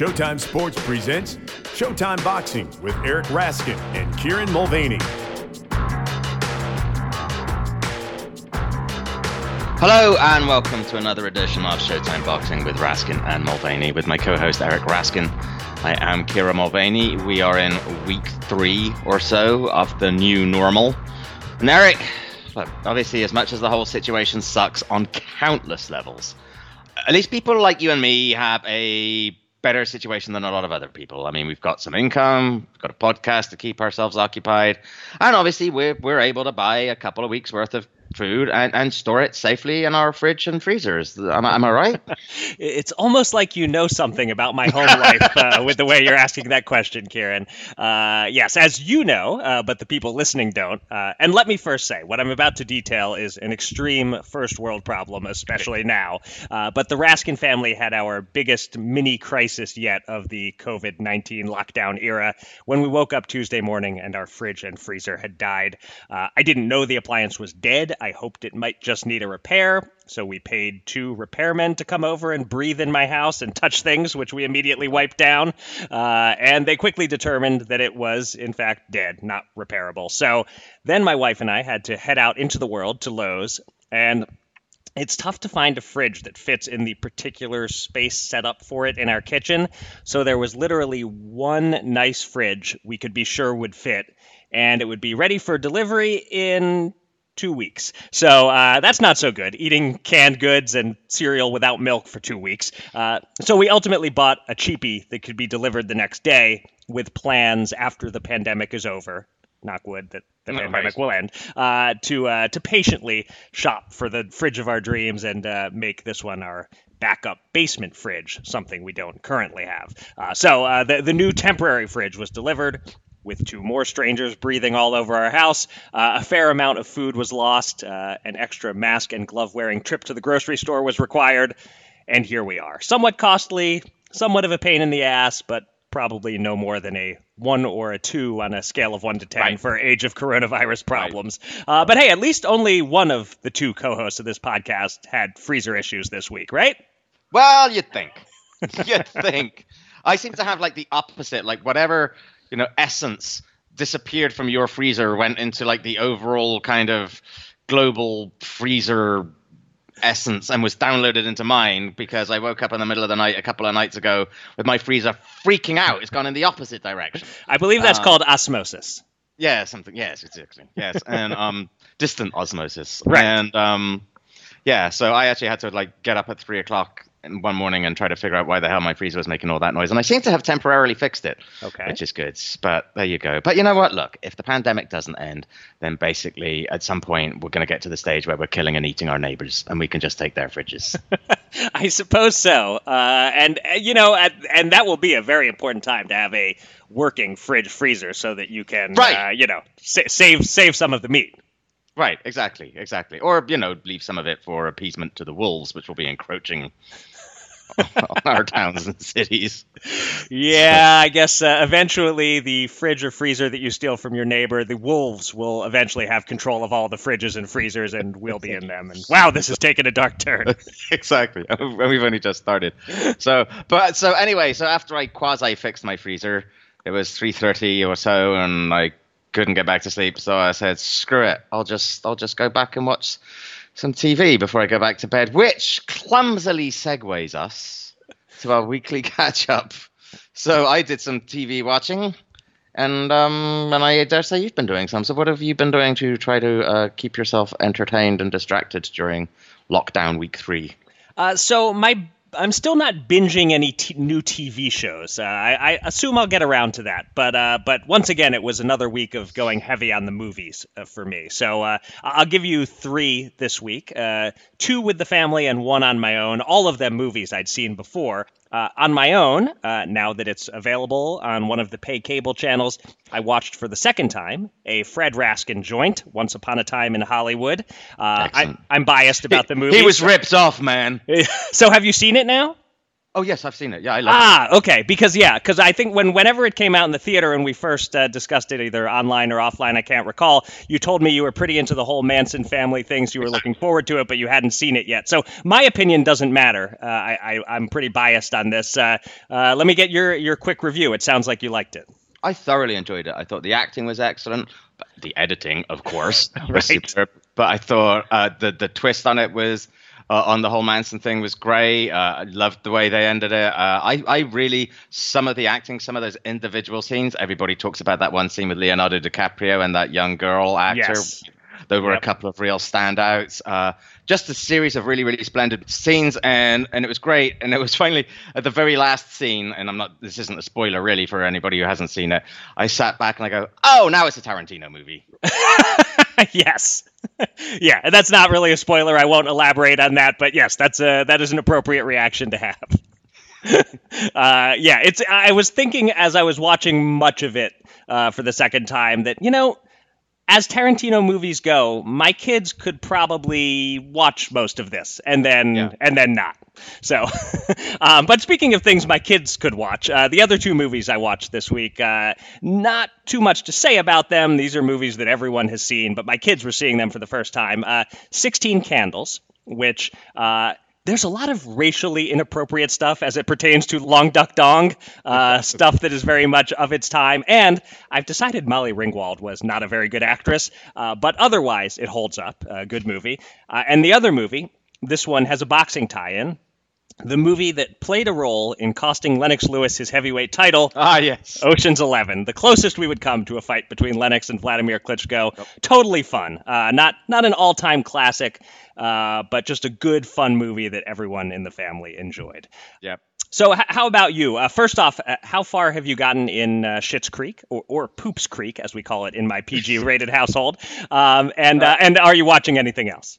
Showtime Sports presents Showtime Boxing with Eric Raskin and Kieran Mulvaney. Hello and welcome to another edition of Showtime Boxing with Raskin and Mulvaney with my co-host Eric Raskin. I am Kieran Mulvaney. We are in week three or so of the new normal. And Eric, obviously, as much as the whole situation sucks on countless levels, at least people like you and me have a better situation than a lot of other people. I mean, we've got some income, we've got a podcast to keep ourselves occupied, and obviously we're we're able to buy a couple of weeks worth of food and, and store it safely in our fridge and freezers. Am, am I right? it's almost like you know something about my home life uh, with the way you're asking that question, Kieran. Uh, yes, as you know, uh, but the people listening don't. Uh, and let me first say, what I'm about to detail is an extreme first world problem, especially now. Uh, but the Raskin family had our biggest mini crisis yet of the COVID 19 lockdown era when we woke up Tuesday morning and our fridge and freezer had died. Uh, I didn't know the appliance was dead. I hoped it might just need a repair, so we paid two repairmen to come over and breathe in my house and touch things, which we immediately wiped down. Uh, and they quickly determined that it was, in fact, dead, not repairable. So then my wife and I had to head out into the world to Lowe's, and it's tough to find a fridge that fits in the particular space set up for it in our kitchen. So there was literally one nice fridge we could be sure would fit, and it would be ready for delivery in two weeks. So uh, that's not so good, eating canned goods and cereal without milk for two weeks. Uh, so we ultimately bought a cheapie that could be delivered the next day with plans after the pandemic is over. Knock wood that the pandemic will end. Uh, to uh, to patiently shop for the fridge of our dreams and uh, make this one our backup basement fridge, something we don't currently have. Uh, so uh, the the new temporary fridge was delivered with two more strangers breathing all over our house. Uh, a fair amount of food was lost. Uh, an extra mask and glove wearing trip to the grocery store was required. And here we are. Somewhat costly, somewhat of a pain in the ass, but probably no more than a one or a two on a scale of one to ten right. for age of coronavirus problems. Right. Uh, but hey, at least only one of the two co hosts of this podcast had freezer issues this week, right? Well, you'd think. you'd think. I seem to have like the opposite. Like, whatever you know essence disappeared from your freezer went into like the overall kind of global freezer essence and was downloaded into mine because I woke up in the middle of the night a couple of nights ago with my freezer freaking out. It's gone in the opposite direction. I believe that's uh, called osmosis. Yeah, something. Yes, exactly. Yes, and um, distant osmosis. Right. And um, yeah, so I actually had to like get up at three o'clock one morning and try to figure out why the hell my freezer was making all that noise. And I seem to have temporarily fixed it, okay. which is good. But there you go. But you know what? Look, if the pandemic doesn't end, then basically at some point we're going to get to the stage where we're killing and eating our neighbors, and we can just take their fridges. I suppose so. Uh, and uh, you know, at, and that will be a very important time to have a working fridge freezer so that you can, right. Uh, you know, sa- save save some of the meat. Right, exactly, exactly. Or, you know, leave some of it for appeasement to the wolves, which will be encroaching on our towns and cities. Yeah, I guess uh, eventually the fridge or freezer that you steal from your neighbor, the wolves will eventually have control of all the fridges and freezers, and we'll be in them. And wow, this has taken a dark turn. exactly. We've only just started. So, but so anyway, so after I quasi fixed my freezer, it was three thirty or so, and I couldn't get back to sleep. So I said, "Screw it! I'll just I'll just go back and watch." Some TV before I go back to bed, which clumsily segues us to our weekly catch up. So I did some TV watching, and um, and I dare say you've been doing some. So what have you been doing to try to uh, keep yourself entertained and distracted during lockdown week three? Uh, so my I'm still not binging any t- new TV shows. Uh, I, I, assume I'll get around to that, but uh, but once again, it was another week of going heavy on the movies uh, for me. So uh, I'll give you three this week: uh, two with the family and one on my own. All of them movies I'd seen before. Uh, on my own, uh, now that it's available on one of the pay cable channels, I watched for the second time a Fred Raskin joint, Once Upon a Time in Hollywood. Uh, I, am biased about the movie. He was ripped off, man. so have you seen it now? Oh yes, I've seen it. Yeah, I love it. ah, it. okay. Because yeah, because I think when whenever it came out in the theater and we first uh, discussed it either online or offline, I can't recall. You told me you were pretty into the whole Manson family things. You were looking forward to it, but you hadn't seen it yet. So my opinion doesn't matter. Uh, I, I am pretty biased on this. Uh, uh, let me get your your quick review. It sounds like you liked it. I thoroughly enjoyed it. I thought the acting was excellent. The editing, of course, was right. superb. But I thought uh, the the twist on it was uh, on the whole Manson thing was great. Uh, I loved the way they ended it. Uh, I, I really, some of the acting, some of those individual scenes, everybody talks about that one scene with Leonardo DiCaprio and that young girl actor. Yes. There were Yep. a couple of real standouts. Uh, just a series of really, really splendid scenes, and and it was great. And it was finally at the very last scene, and I'm not. This isn't a spoiler really for anybody who hasn't seen it. I sat back and I go, "Oh, now it's a Tarantino movie." yes. yeah, and that's not really a spoiler. I won't elaborate on that, but yes, that's a that is an appropriate reaction to have. uh, yeah, it's. I was thinking as I was watching much of it uh, for the second time that you know, as Tarantino movies go, my kids could probably watch most of this and then Yeah. and then not. So, um, but speaking of things my kids could watch, uh, the other two movies I watched this week, uh, not too much to say about them. These are movies that everyone has seen, but my kids were seeing them for the first time. Uh, 16 Candles, which. There's a lot of racially inappropriate stuff as it pertains to Long Duck Dong, uh, stuff that is very much of its time. And I've decided Molly Ringwald was not a very good actress, uh, but otherwise it holds up. A good movie. Uh, and the other movie, this one has a boxing tie in. The movie that played a role in costing Lennox Lewis his heavyweight title, Ah, yes. Ocean's Eleven, the closest we would come to a fight between Lennox and Vladimir Klitschko. Totally fun. Uh, not not an all time classic, uh, but just a good fun movie that everyone in the family enjoyed. Yep. So, h- how about you? Uh, first off, uh, how far have you gotten in uh, Schitt's Creek, or, or Poops Creek, as we call it in my PG-rated household? Um, and uh, and are you watching anything else?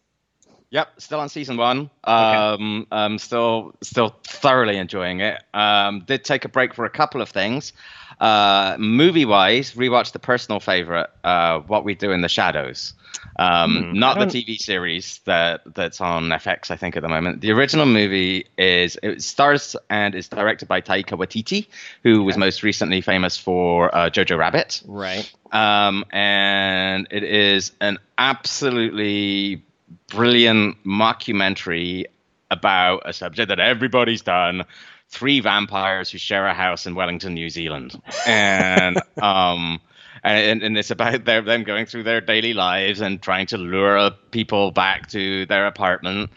Yep, still on season one. Um, um, still, still thoroughly enjoying it. Um, did take a break for a couple of things. Uh, movie-wise, rewatched the personal favorite, uh, "What We Do in the Shadows." Um, not the TV series that that's on FX, I think, at the moment. The original movie is it stars and is directed by Taika Waititi, who was most recently famous for uh, Jojo Rabbit Right. um, and it is an absolutely brilliant mockumentary about a subject that everybody's done three vampires who share a house in wellington new zealand and um and, and it's about their, them going through their daily lives and trying to lure people back to their apartment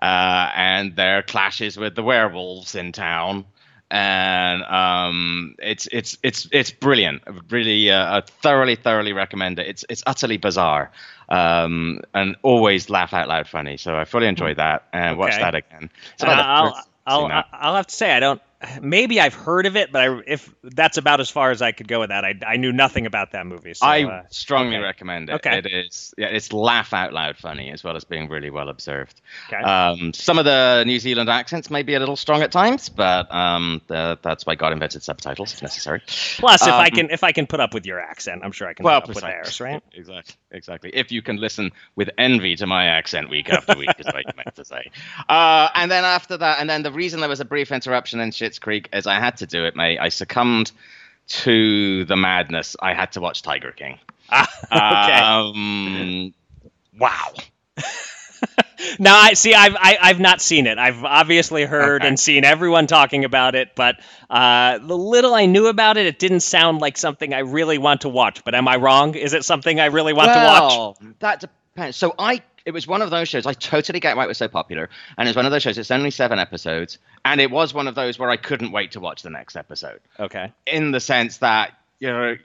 uh, and their clashes with the werewolves in town and um, it's it's it's it's brilliant. Really, uh, I thoroughly thoroughly recommend it. It's it's utterly bizarre, um, and always laugh out loud funny. So I fully enjoyed that and watched that again. So the I'll, I'll. I'll have to say I don't. Maybe I've heard of it, but I, if that's about as far as I could go with that, I, I knew nothing about that movie. So, I uh, strongly okay. recommend it. Okay. It is yeah, it's laugh out loud funny as well as being really well observed. Okay. Um, some of the New Zealand accents may be a little strong at times, but um, the, that's why God invented subtitles if necessary. plus, if I um, can if I can put up with your accent, I'm sure I can Well, put up with theirs, right? Exactly, exactly. If you can listen with envy to my accent week after week, is what you meant to say. Uh, and then after that, and then the reason there was a brief interruption in Schitt's Creek is I had to do it, mate. I succumbed to the madness. I had to watch Tiger King. okay. Um, wow. Now I see. I've I, I've not seen it. I've obviously heard Okay. and seen everyone talking about it, but uh, the little I knew about it, it didn't sound like something I really want to watch. But am I wrong? Is it something I really want to watch? Well, That depends. So I, it was one of those shows. I totally get why it was so popular, and it's one of those shows. It's only seven episodes, and it was one of those where I couldn't wait to watch the next episode. Okay. in the sense that you know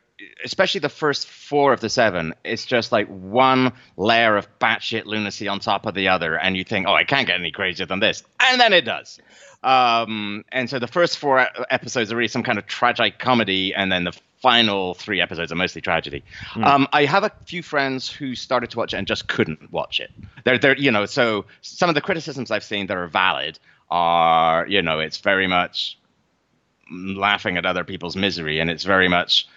especially the first four of the seven it's just like one layer of batshit lunacy on top of the other and you think oh i can't get any crazier than this and then it does um, and so the first four episodes are really some kind of tragic comedy and then the final three episodes are mostly tragedy. Um, i have a few friends who started to watch it and just couldn't watch it. They're, they're you know so some of the criticisms i've seen that are valid are you know it's very much laughing at other people's misery, and it's very much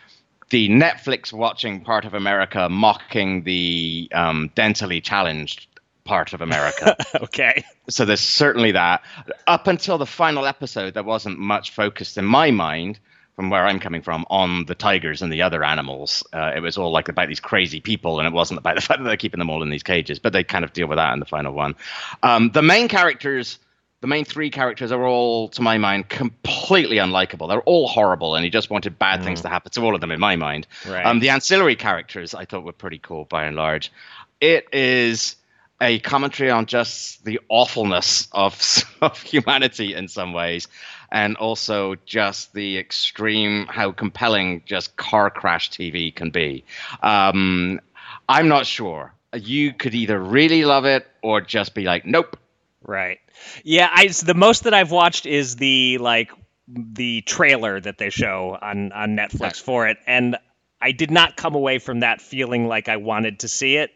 the Netflix watching part of America mocking the um, dentally challenged part of America. okay. So there's certainly that. Up until the final episode, there wasn't much focused in my mind from where I'm coming from on the tigers and the other animals. Uh, it was all like about these crazy people, and it wasn't about the fact that they're keeping them all in these cages. But they kind of deal with that in the final one. Um, the main characters, the main three characters, are all, to my mind, completely unlikable. They're all horrible, and he just wanted bad mm. things to happen to all of them, in my mind. Right. Um, the ancillary characters I thought were pretty cool by and large. It is a commentary on just the awfulness of, of humanity in some ways and also just the extreme how compelling just car crash TV can be. Um, I'm not sure. You could either really love it or just be like, nope. Right. Yeah. I the most that I've watched is the like the trailer that they show on on Netflix for it, and I did not come away from that feeling like I wanted to see it.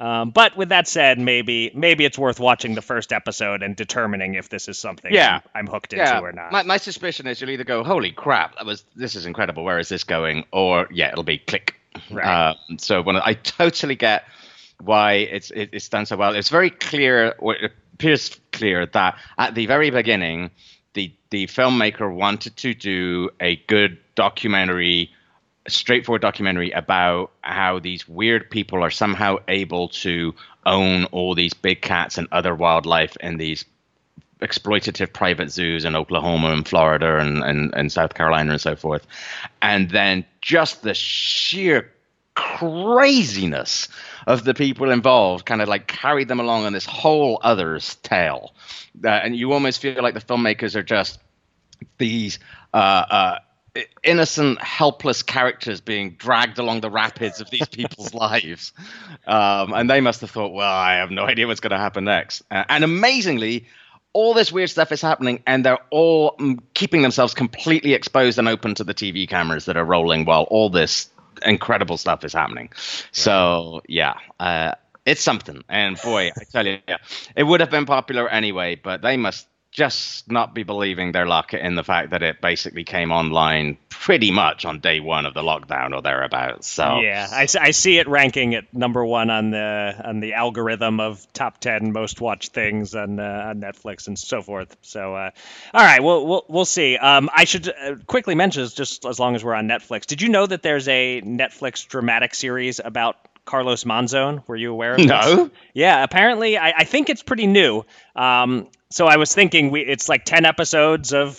Um, but with that said, maybe maybe it's worth watching the first episode and determining if this is something yeah. I'm, I'm hooked yeah. into or not. My, my suspicion is you'll either go, "Holy crap, that was this is incredible. Where is this going?" Or yeah, it'll be click. Right. Uh, so when I totally get why it's it, it's done so well. It's very clear, or it appears clear that at the very beginning, the the filmmaker wanted to do a good documentary straightforward documentary about how these weird people are somehow able to own all these big cats and other wildlife in these exploitative private zoos in Oklahoma and Florida and, and, and South Carolina and so forth. And then just the sheer craziness of the people involved kind of like carried them along on this whole other's tale. Uh, and you almost feel like the filmmakers are just these uh, uh, innocent, helpless characters being dragged along the rapids of these people's lives. Um, and they must have thought, well, I have no idea what's going to happen next. Uh, and amazingly, all this weird stuff is happening, and they're all mm, keeping themselves completely exposed and open to the TV cameras that are rolling while all this incredible stuff is happening. So, yeah. Uh, it's something, and boy, I tell you, yeah, it would have been popular anyway. But they must just not be believing their luck in the fact that it basically came online pretty much on day one of the lockdown or thereabouts. So yeah, I, I see it ranking at number one on the on the algorithm of top ten most watched things on uh, on Netflix and so forth. So uh, all right, we'll we'll, we'll see. Um, I should uh, quickly mention just as long as we're on Netflix. Did you know that there's a Netflix dramatic series about Carlos Monzon. Were you aware of No. This? Yeah, apparently, I, I, think it's pretty new. Um, so I was thinking we it's like ten episodes of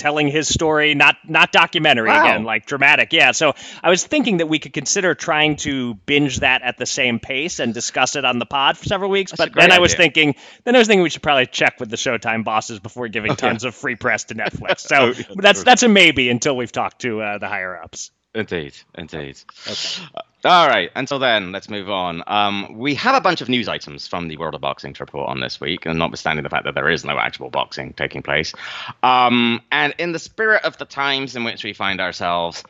telling his story, not not documentary wow. again, like dramatic. Yeah. So I was thinking that we could consider trying to binge that at the same pace and discuss it on the pod for several weeks. That's but then I was thinking, then I was thinking we should probably check with the Showtime bosses before giving tons of free press to Netflix. So oh, that's that's a maybe until we've talked to uh, the higher ups. Indeed, indeed. Okay. Uh, all right. Until then, let's move on. Um, we have a bunch of news items from the world of boxing to report on this week, and notwithstanding the fact that there is no actual boxing taking place. Um, and in the spirit of the times in which we find ourselves,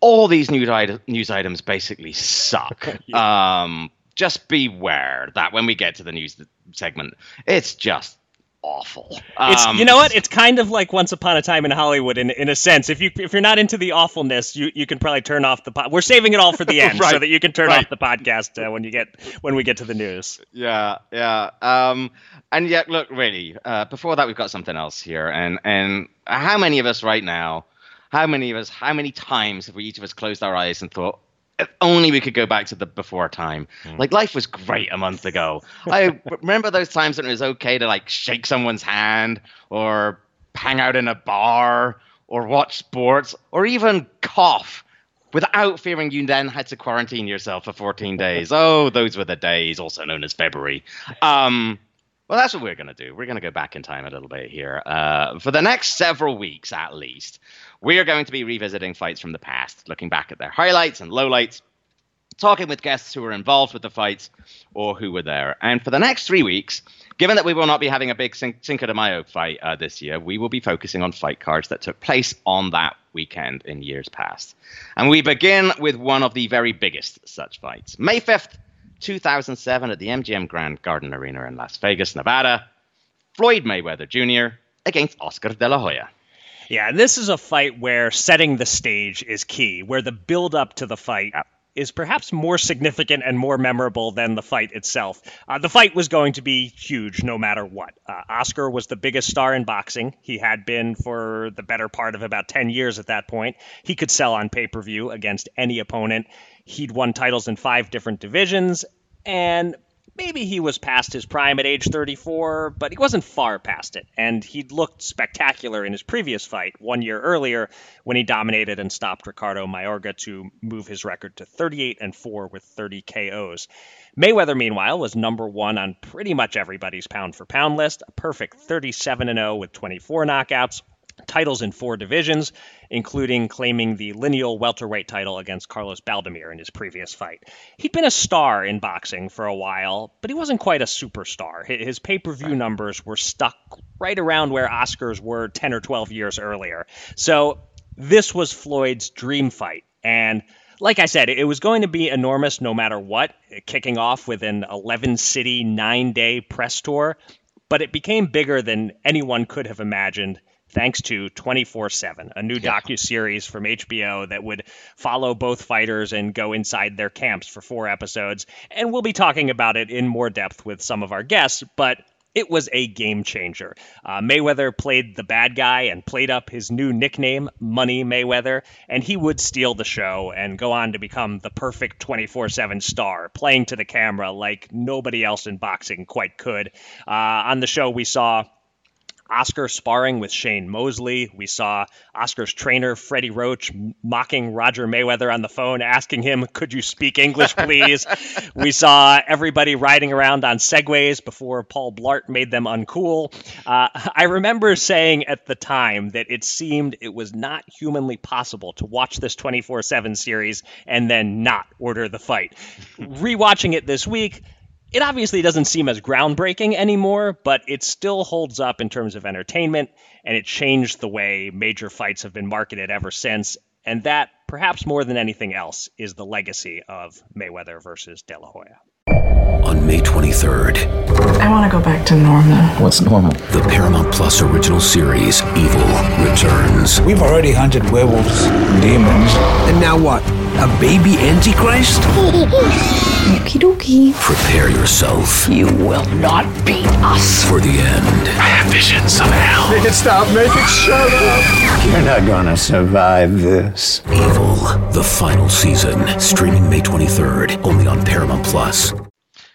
all these news, news items basically suck. yeah. um, just beware that when we get to the news segment, it's just awful. It's um, you know what? It's kind of like Once Upon a Time in Hollywood in in a sense. If you if you're not into the awfulness, you, you can probably turn off the pod. We're saving it all for the end right, so that you can turn right. off the podcast uh, when you get when we get to the news. Yeah, yeah. Um, and yet, look, really, uh, before that, we've got something else here, and and how many of us right now? How many of us? How many times have we each of us closed our eyes and thought, if only we could go back to the before time. Mm. Like life was great a month ago. I remember those times when it was okay to like shake someone's hand or hang out in a bar or watch sports or even cough without fearing you then had to quarantine yourself for 14 days. Oh, those were the days, also known as February. Um, well, that's what we're going to do. We're going to go back in time a little bit here. Uh, for the next several weeks, at least, we are going to be revisiting fights from the past, looking back at their highlights and lowlights, talking with guests who were involved with the fights or who were there. And for the next three weeks, given that we will not be having a big Cinco de Mayo fight uh, this year, we will be focusing on fight cards that took place on that weekend in years past. And we begin with one of the very biggest such fights. May 5th, 2007, at the MGM Grand Garden Arena in Las Vegas, Nevada, Floyd Mayweather Jr. against Oscar De La Hoya. Yeah, and this is a fight where setting the stage is key, where the build up to the fight is perhaps more significant and more memorable than the fight itself. Uh, the fight was going to be huge no matter what. Uh, Oscar was the biggest star in boxing. He had been for the better part of about 10 years at that point. He could sell on pay per view against any opponent. He'd won titles in five different divisions. And maybe he was past his prime at age 34, but he wasn't far past it. And he'd looked spectacular in his previous fight one year earlier when he dominated and stopped Ricardo Mayorga to move his record to 38 and 4 with 30 KOs. Mayweather, meanwhile, was number one on pretty much everybody's pound for pound list, a perfect 37 0 with 24 knockouts, titles in four divisions, including claiming the lineal welterweight title against Carlos Baldomir in his previous fight. He'd been a star in boxing for a while, but he wasn't quite a superstar. His pay per view numbers were stuck right around where Oscars were 10 or 12 years earlier. So this was Floyd's dream fight. And like I said, it was going to be enormous no matter what, kicking off with an 11 city, nine day press tour. But it became bigger than anyone could have imagined thanks to 24 7, a new yeah. docu series from HBO that would follow both fighters and go inside their camps for four episodes. And we'll be talking about it in more depth with some of our guests, but it was a game changer. Uh, Mayweather played the bad guy and played up his new nickname, Money Mayweather, and he would steal the show and go on to become the perfect 24 7 star, playing to the camera like nobody else in boxing quite could. Uh, on the show, we saw Oscar sparring with Shane Mosley. We saw Oscar's trainer, Freddie Roach, mocking Roger Mayweather on the phone, asking him, Could you speak English, please? we saw everybody riding around on Segways before Paul Blart made them uncool. Uh, I remember saying at the time that it seemed it was not humanly possible to watch this 24 7 series and then not order the fight. Rewatching it this week, it obviously doesn't seem as groundbreaking anymore, but it still holds up in terms of entertainment, and it changed the way major fights have been marketed ever since. And that, perhaps more than anything else, is the legacy of Mayweather versus De La Hoya. On May 23rd, I want to go back to normal. What's normal? The Paramount Plus original series, Evil, returns. We've already hunted werewolves, demons. And now what? A baby Antichrist? Okie dokie. Prepare yourself. You will not beat us. For the end. I have visions of hell. Make it stop. Make it shut up. You're not gonna survive this. Evil, the final season. Streaming May 23rd. Only on Paramount Plus.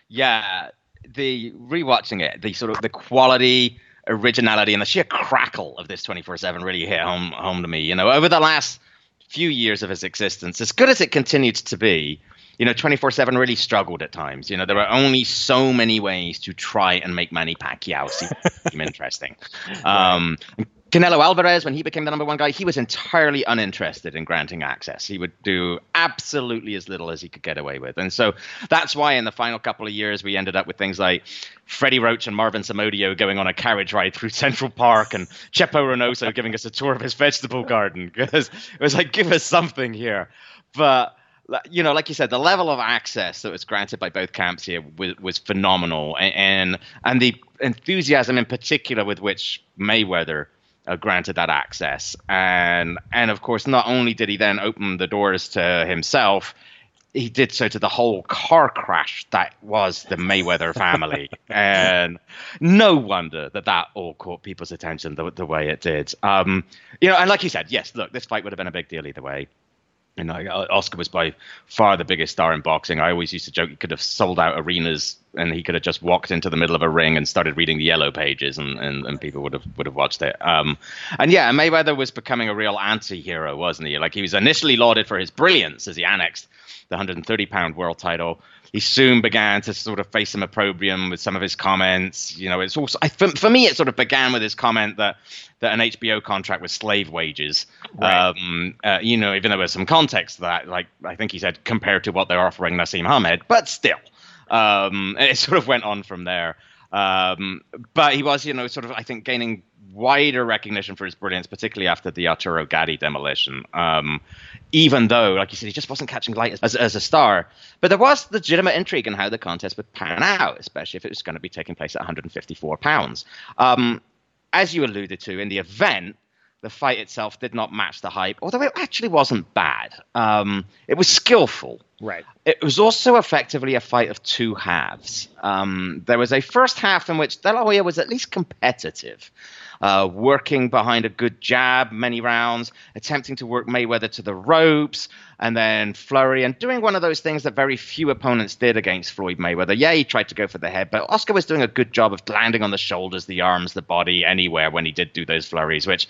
Yeah, the rewatching it, the sort of the quality, originality, and the sheer crackle of this 24/7 really hit home home to me. You know, over the last few years of its existence, as good as it continued to be, you know, 24 7 really struggled at times. You know, there were only so many ways to try and make Manny Pacquiao seem interesting. Um, Canelo Alvarez, when he became the number one guy, he was entirely uninterested in granting access. He would do absolutely as little as he could get away with. And so that's why in the final couple of years, we ended up with things like Freddie Roach and Marvin Somodio going on a carriage ride through Central Park and Chepo Reynoso giving us a tour of his vegetable garden because it was like, give us something here. But you know, like you said, the level of access that was granted by both camps here was, was phenomenal, and and the enthusiasm in particular with which Mayweather uh, granted that access. And and of course, not only did he then open the doors to himself, he did so to the whole car crash that was the Mayweather family. and no wonder that that all caught people's attention the, the way it did. Um, you know, and like you said, yes, look, this fight would have been a big deal either way. You know, Oscar was by far the biggest star in boxing. I always used to joke he could have sold out arenas and he could have just walked into the middle of a ring and started reading the yellow pages and, and, and people would have would have watched it. Um, and yeah, Mayweather was becoming a real anti-hero, wasn't he? Like he was initially lauded for his brilliance as he annexed the 130 pound world title he soon began to sort of face some opprobrium with some of his comments. You know, it's also I, for, for me it sort of began with his comment that that an HBO contract was slave wages. Right. Um, uh, you know, even though there's some context to that, like I think he said compared to what they're offering Naseem Hamed, but still, um, it sort of went on from there. Um, but he was, you know, sort of I think gaining wider recognition for his brilliance, particularly after the Arturo Gatti demolition. Um, even though, like you said, he just wasn't catching light as, as a star. But there was legitimate intrigue in how the contest would pan out, especially if it was going to be taking place at 154 pounds. Um, as you alluded to, in the event, the fight itself did not match the hype, although it actually wasn't bad. Um, it was skillful. Right. It was also effectively a fight of two halves. Um, there was a first half in which De La Hoya was at least competitive uh, working behind a good jab many rounds, attempting to work Mayweather to the ropes, and then flurry and doing one of those things that very few opponents did against Floyd Mayweather. Yeah, he tried to go for the head, but Oscar was doing a good job of landing on the shoulders, the arms, the body, anywhere when he did do those flurries, which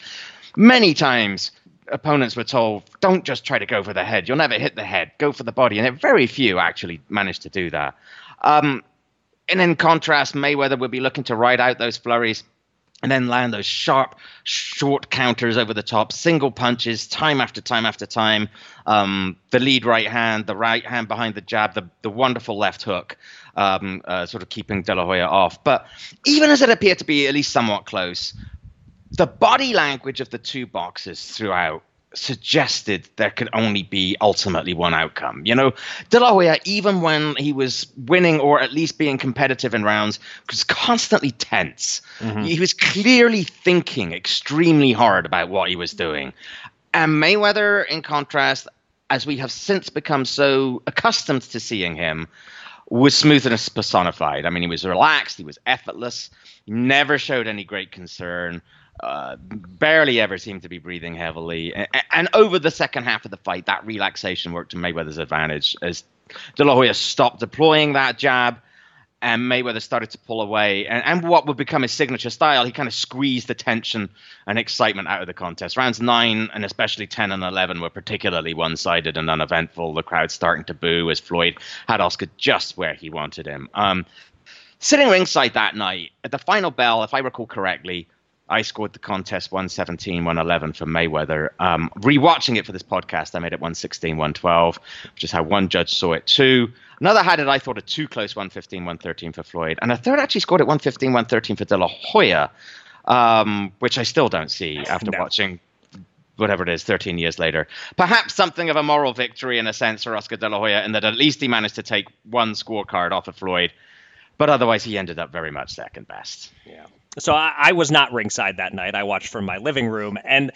many times opponents were told, don't just try to go for the head. You'll never hit the head. Go for the body. And very few actually managed to do that. Um, and in contrast, Mayweather would be looking to ride out those flurries and then land those sharp, short counters over the top, single punches, time after time after time. Um, the lead right hand, the right hand behind the jab, the, the wonderful left hook, um, uh, sort of keeping De La Hoya off. But even as it appeared to be at least somewhat close, the body language of the two boxers throughout suggested there could only be ultimately one outcome. You know, De La Hoya, even when he was winning or at least being competitive in rounds, was constantly tense. Mm-hmm. He was clearly thinking extremely hard about what he was doing. And Mayweather, in contrast, as we have since become so accustomed to seeing him, was smoothness personified. I mean, he was relaxed, he was effortless, never showed any great concern uh, barely ever seemed to be breathing heavily. And, and, over the second half of the fight, that relaxation worked to Mayweather's advantage as De La Hoya stopped deploying that jab and Mayweather started to pull away. And, and what would become his signature style, he kind of squeezed the tension and excitement out of the contest. Rounds 9 and especially 10 and 11 were particularly one sided and uneventful. The crowd starting to boo as Floyd had Oscar just where he wanted him. Um, sitting ringside that night, at the final bell, if I recall correctly, I scored the contest 117, 111 for Mayweather. Um, rewatching it for this podcast, I made it 116, 112, which is how one judge saw it too. Another had it, I thought, a too close 115, 113 for Floyd. And a third actually scored it 115, 113 for De La Hoya, um, which I still don't see after no. watching whatever it is, 13 years later. Perhaps something of a moral victory in a sense for Oscar De La Hoya, in that at least he managed to take one scorecard off of Floyd. But otherwise, he ended up very much second best. Yeah. So I, I was not ringside that night. I watched from my living room, and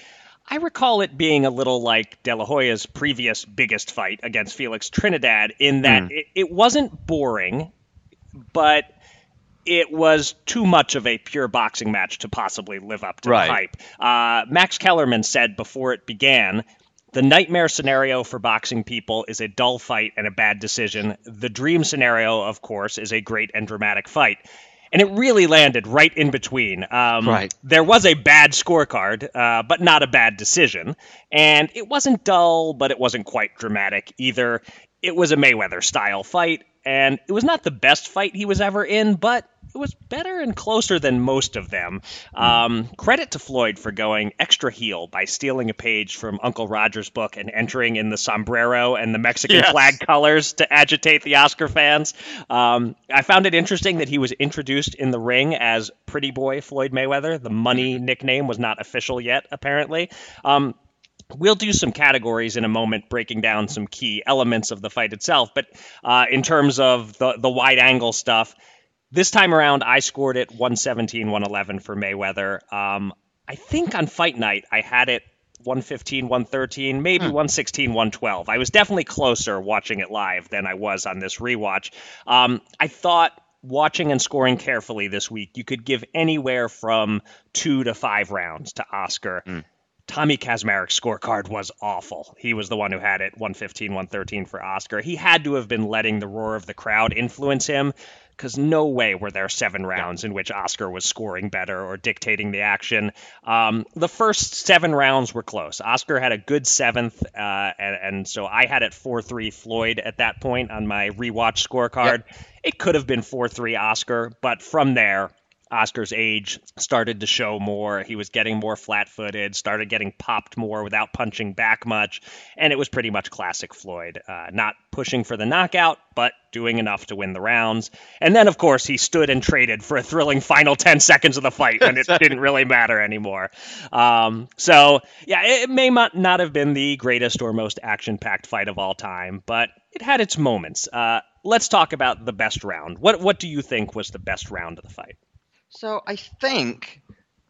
I recall it being a little like De La Hoya's previous biggest fight against Felix Trinidad, in that mm. it, it wasn't boring, but it was too much of a pure boxing match to possibly live up to right. the hype. Uh, Max Kellerman said before it began the nightmare scenario for boxing people is a dull fight and a bad decision. The dream scenario, of course, is a great and dramatic fight and it really landed right in between. Um, right. There was a bad scorecard, uh, but not a bad decision, and it wasn't dull, but it wasn't quite dramatic either. It was a Mayweather style fight, and it was not the best fight he was ever in, but it was better and closer than most of them. Um, credit to Floyd for going extra heel by stealing a page from Uncle Roger's book and entering in the sombrero and the Mexican yes. flag colors to agitate the Oscar fans. Um, I found it interesting that he was introduced in the ring as Pretty Boy Floyd Mayweather. The money nickname was not official yet, apparently. Um, We'll do some categories in a moment, breaking down some key elements of the fight itself. But uh, in terms of the, the wide angle stuff, this time around, I scored it 117, 111 for Mayweather. Um, I think on fight night, I had it 115, 113, maybe hmm. 116, 112. I was definitely closer watching it live than I was on this rewatch. Um, I thought watching and scoring carefully this week, you could give anywhere from two to five rounds to Oscar. Hmm. Tommy Kaczmarek's scorecard was awful. He was the one who had it 115, 113 for Oscar. He had to have been letting the roar of the crowd influence him because no way were there seven rounds in which Oscar was scoring better or dictating the action. Um, the first seven rounds were close. Oscar had a good seventh, uh, and, and, so I had it 4 3 Floyd at that point on my rewatch scorecard. Yep. It could have been 4 3 Oscar, but from there, Oscar's age started to show more. He was getting more flat footed, started getting popped more without punching back much. And it was pretty much classic Floyd, uh, not pushing for the knockout, but doing enough to win the rounds. And then, of course, he stood and traded for a thrilling final 10 seconds of the fight when it didn't really matter anymore. Um, so, yeah, it may not have been the greatest or most action packed fight of all time, but it had its moments. Uh, let's talk about the best round. What, what do you think was the best round of the fight? So I think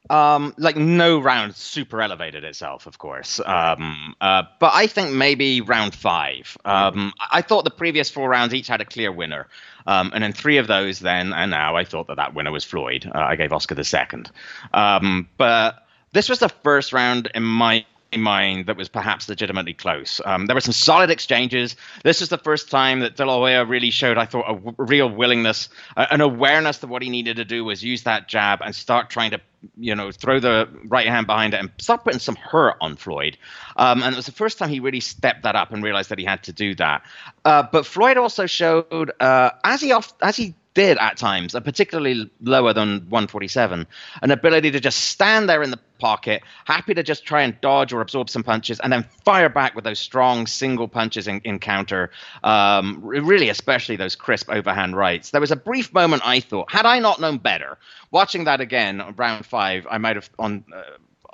Um, like no round super elevated itself, of course. Um, uh, but I think maybe round five. Um, I thought the previous four rounds each had a clear winner. Um, and in three of those, then and now, I thought that that winner was Floyd. Uh, I gave Oscar the second. Um, but this was the first round in my mind that was perhaps legitimately close. Um, there were some solid exchanges. This is the first time that De La Hoya really showed, I thought, a w- real willingness, uh, an awareness that what he needed to do was use that jab and start trying to, you know, throw the right hand behind it and start putting some hurt on Floyd. Um, and it was the first time he really stepped that up and realized that he had to do that. Uh, but Floyd also showed, uh, as he off, as he did at times, a particularly lower than 147, an ability to just stand there in the pocket, happy to just try and dodge or absorb some punches, and then fire back with those strong single punches in, in counter. Um, really, especially those crisp overhand rights. There was a brief moment I thought, had I not known better, watching that again, round five, I might have on. Uh,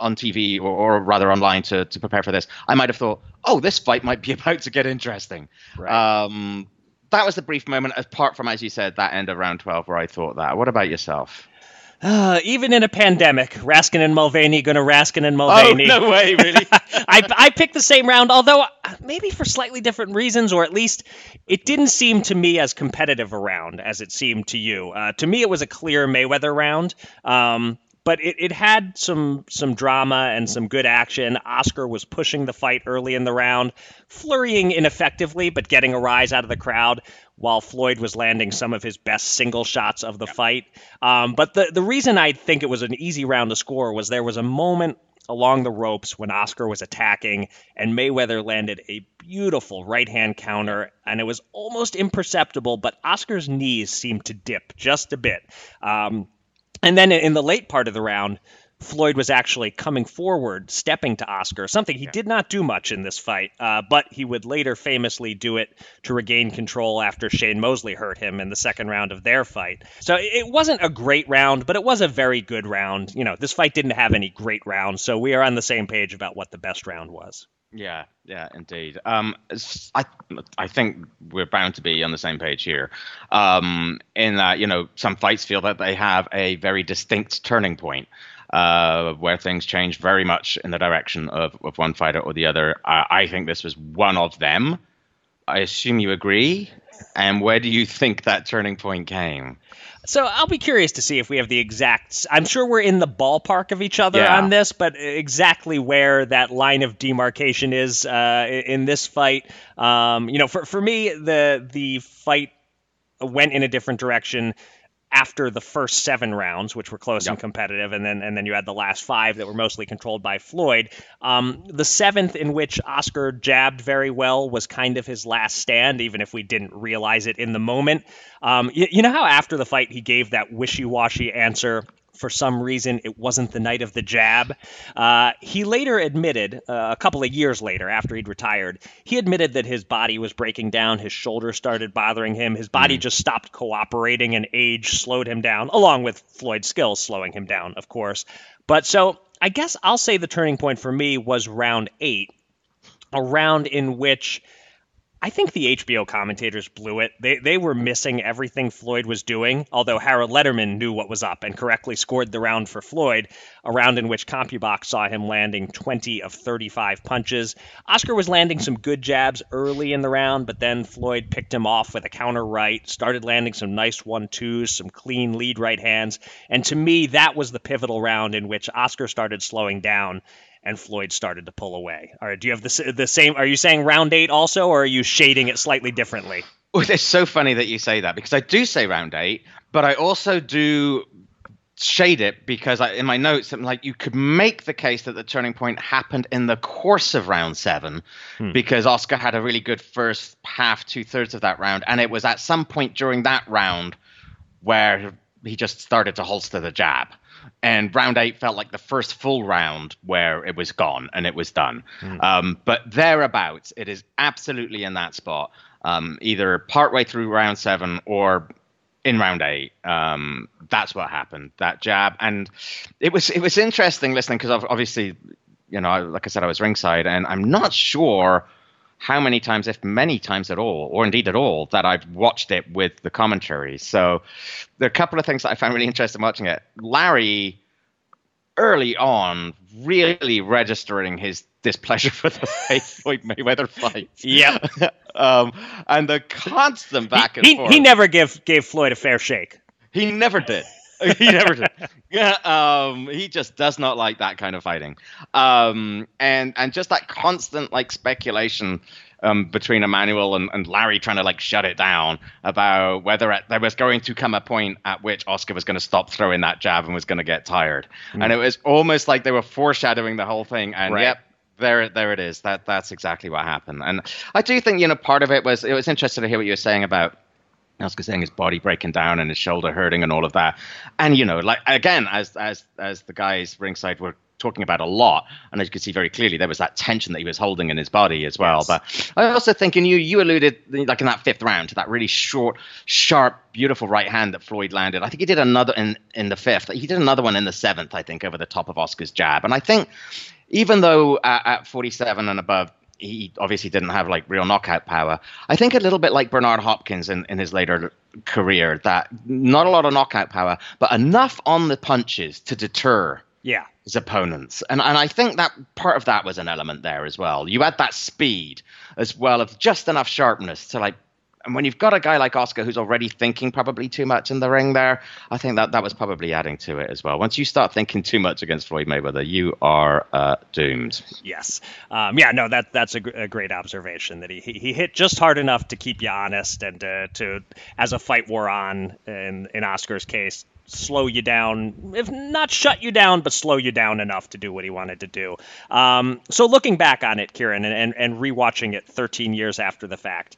on TV or, or, rather online to, to prepare for this, I might have thought, oh, this fight might be about to get interesting. Right. Um, that was the brief moment, apart from, as you said, that end of round 12 where I thought that. What about yourself? Uh, even in a pandemic, Raskin and Mulvaney gonna Raskin and Mulvaney. Oh no way, really? I I picked the same round, although maybe for slightly different reasons, or at least it didn't seem to me as competitive a round as it seemed to you. Uh, to me, it was a clear Mayweather round. Um, but it, it had some some drama and some good action. Oscar was pushing the fight early in the round, flurrying ineffectively, but getting a rise out of the crowd, while Floyd was landing some of his best single shots of the fight. Um, but the the reason I think it was an easy round to score was there was a moment along the ropes when Oscar was attacking, and Mayweather landed a beautiful right hand counter, and it was almost imperceptible, but Oscar's knees seemed to dip just a bit. Um, and then in the late part of the round, Floyd was actually coming forward, stepping to Oscar, something he did not do much in this fight, uh, but he would later famously do it to regain control after Shane Mosley hurt him in the second round of their fight. So it wasn't a great round, but it was a very good round. You know, this fight didn't have any great rounds, so we are on the same page about what the best round was. Yeah, yeah, indeed. Um, I I think we're bound to be on the same page here. Um, in that you know some fights feel that they have a very distinct turning point. Uh, where things change very much in the direction of, of one fighter or the other. I, I think this was one of them. I assume you agree. And where do you think that turning point came? So I'll be curious to see if we have the exact. I'm sure we're in the ballpark of each other yeah. on this, but exactly where that line of demarcation is uh, in this fight, um, you know, for for me, the the fight went in a different direction after the first seven rounds, which were close yep. and competitive, and then and then you had the last five that were mostly controlled by Floyd. Um, the seventh, in which Oscar jabbed very well, was kind of his last stand, even if we didn't realize it in the moment. Um, you, you know how after the fight he gave that wishy-washy answer for some reason it wasn't the night of the jab. Uh, he later admitted, uh, a couple of years later, after he'd retired, he admitted that his body was breaking down. His shoulder started bothering him. His body mm. just stopped cooperating, and age slowed him down, along with Floyd's skills slowing him down, of course. But so I guess I'll say the turning point for me was round eight, a round in which I think the HBO commentators blew it. They they were missing everything Floyd was doing, although Harold Lederman knew what was up and correctly scored the round for Floyd, a round in which CompuBox saw him landing 20 of 35 punches. Oscar was landing some good jabs early in the round, but then Floyd picked him off with a counter right, started landing some nice one-twos, some clean lead right hands, and to me that was the pivotal round in which Oscar started slowing down and Floyd started to pull away. All right, do you have the, the same? Are you saying round eight also, or are you shading it slightly differently? Oh, it's so funny that you say that because I do say round eight, but I also do shade it because I, in my notes I'm like you could make the case that the turning point happened in the course of round seven hmm. because Oscar had a really good first half, two thirds of that round, and it was at some point during that round where he just started to holster the jab and round eight felt like the first full round where it was gone and it was done. Mm. Um, but thereabouts, it is absolutely in that spot, um, either partway through round seven or in round eight. Um, that's what happened. That jab, and it was it was interesting listening because obviously, you know, like I said, I was ringside, and I'm not sure how many times, if many times at all, or indeed at all, that I've watched it with the commentary. So there are a couple of things that I found really interesting watching it. Larry early on really registering his displeasure for the Floyd Mayweather fight. Yeah. um, and the constant back he, and he, forth. He never gave gave Floyd a fair shake. He never did. he never did. Yeah, um, he just does not like that kind of fighting, um, and and just that constant like speculation um, between Emmanuel and, and Larry trying to like shut it down about whether it, there was going to come a point at which Oscar was going to stop throwing that jab and was going to get tired, mm. and it was almost like they were foreshadowing the whole thing. And right. yep, there, there it is. That that's exactly what happened. And I do think you know part of it was it was interesting to hear what you were saying about Oscar saying his body breaking down and his shoulder hurting and all of that. And you know, like again, as as as the guys ringside were talking about a lot, and as you can see very clearly, there was that tension that he was holding in his body as well. Yes. But I also think, and you you alluded like in that fifth round to that really short, sharp, beautiful right hand that Floyd landed. I think he did another in in the fifth. He did another one in the seventh, I think, over the top of Oscar's jab. And I think even though at, at 47 and above he obviously didn't have like real knockout power. I think a little bit like Bernard Hopkins in, in his later career, that not a lot of knockout power, but enough on the punches to deter yeah. his opponents. And and I think that part of that was an element there as well. You had that speed as well of just enough sharpness to like and when you've got a guy like Oscar who's already thinking probably too much in the ring there, I think that that was probably adding to it as well. Once you start thinking too much against Floyd Mayweather, you are uh, doomed. Yes. Um, yeah, no, that that's a, a, great observation that he, he hit just hard enough to keep you honest and uh, to, as a fight wore on, in, in Oscar's case, slow you down, if not shut you down, but slow you down enough to do what he wanted to do. Um, so looking back on it, Kieran, and, and, and rewatching it 13 years after the fact,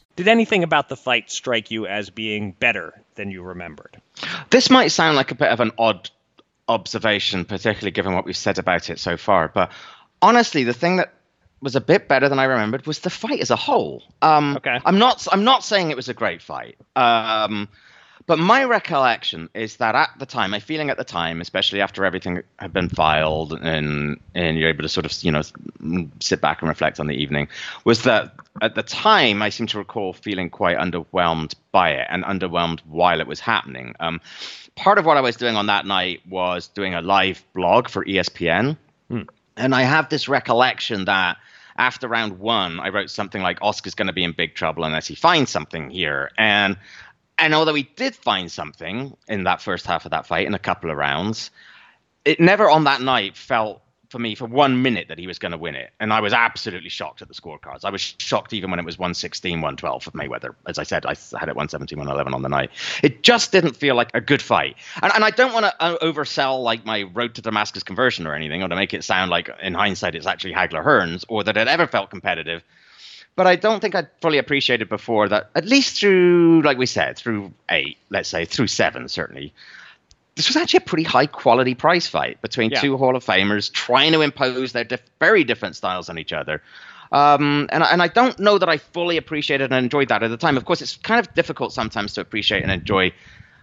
Did anything about the fight strike you as being better than you remembered? This might sound like a bit of an odd observation, particularly given what we've said about it so far. But honestly, the thing that was a bit better than I remembered was the fight as a whole. Um, okay. I'm not. I'm not saying it was a great fight. Um, but my recollection is that at the time, my feeling at the time, especially after everything had been filed and and you're able to sort of you know sit back and reflect on the evening, was that at the time I seem to recall feeling quite underwhelmed by it and underwhelmed while it was happening. Um, part of what I was doing on that night was doing a live blog for ESPN, hmm. and I have this recollection that after round one, I wrote something like Oscar's going to be in big trouble unless he finds something here. And and although he did find something in that first half of that fight in a couple of rounds, it never on that night felt for me for one minute that he was going to win it. And I was absolutely shocked at the scorecards. I was shocked even when it was 116, 112 for Mayweather. As I said, I had it 117, 111 on the night. It just didn't feel like a good fight. And, and I don't want to uh, oversell like my road to Damascus conversion or anything, or to make it sound like in hindsight it's actually Hagler Hearns, or that it ever felt competitive but I don't think I'd fully appreciated before that, at least through, like we said, through eight, let's say, through seven, certainly. This was actually a pretty high quality prize fight between Yeah. two Hall of Famers trying to impose their diff- very different styles on each other. Um, and, I- and I don't know that I fully appreciated and enjoyed that at the time. Of course, it's kind of difficult sometimes to appreciate and enjoy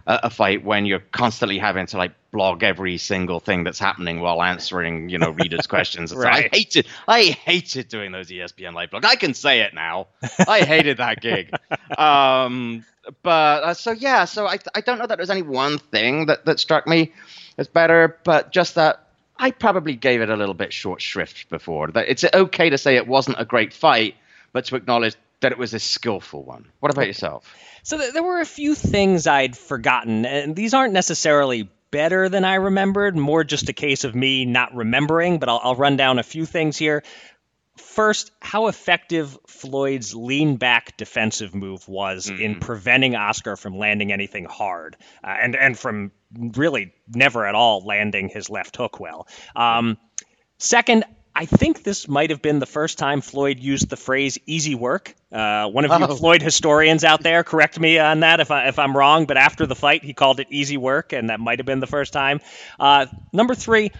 a, a fight when you're constantly having to like blog every single thing that's happening while answering, you know, readers' questions. So I Right. hated, I hated doing those ESPN live blog. I can say it now. I hated that gig. Um, but uh, so yeah, so I, I don't know that there's any one thing that, that struck me as better, but just that I probably gave it a little bit short shrift before. That it's okay to say it wasn't a great fight, but to acknowledge that it was a skillful one. What about yourself? So th- there were a few things I'd forgotten, and these aren't necessarily better than I remembered, more just a case of me not remembering, but I'll, I'll run down a few things here. First, how effective Floyd's lean back defensive move was in preventing Oscar from landing anything hard uh, and, and from really never at all landing his left hook well. Um, second, I think this might have been the first time Floyd used the phrase "easy work." Uh, one of you Oh. Floyd historians out there, correct me on that if I, if I'm wrong. But after the fight, he called it "easy work," and that might have been the first time. Uh, number three,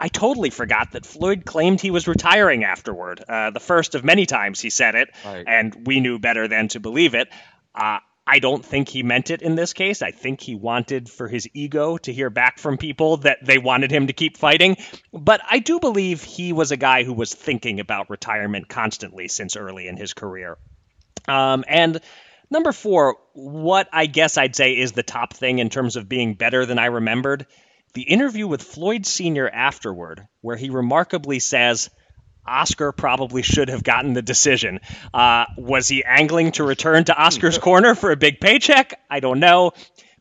I totally forgot that Floyd claimed he was retiring afterward. Uh, the first of many times he said it, Right. and we knew better than to believe it. Uh, I don't think he meant it in this case. I think he wanted for his ego to hear back from people that they wanted him to keep fighting. But I do believe he was a guy who was thinking about retirement constantly since early in his career. Um, and number four, what I guess I'd say is the top thing in terms of being better than I remembered the interview with Floyd Sr. afterward, where he remarkably says, Oscar probably should have gotten the decision. Uh, was he angling to return to Oscar's corner for a big paycheck? I don't know.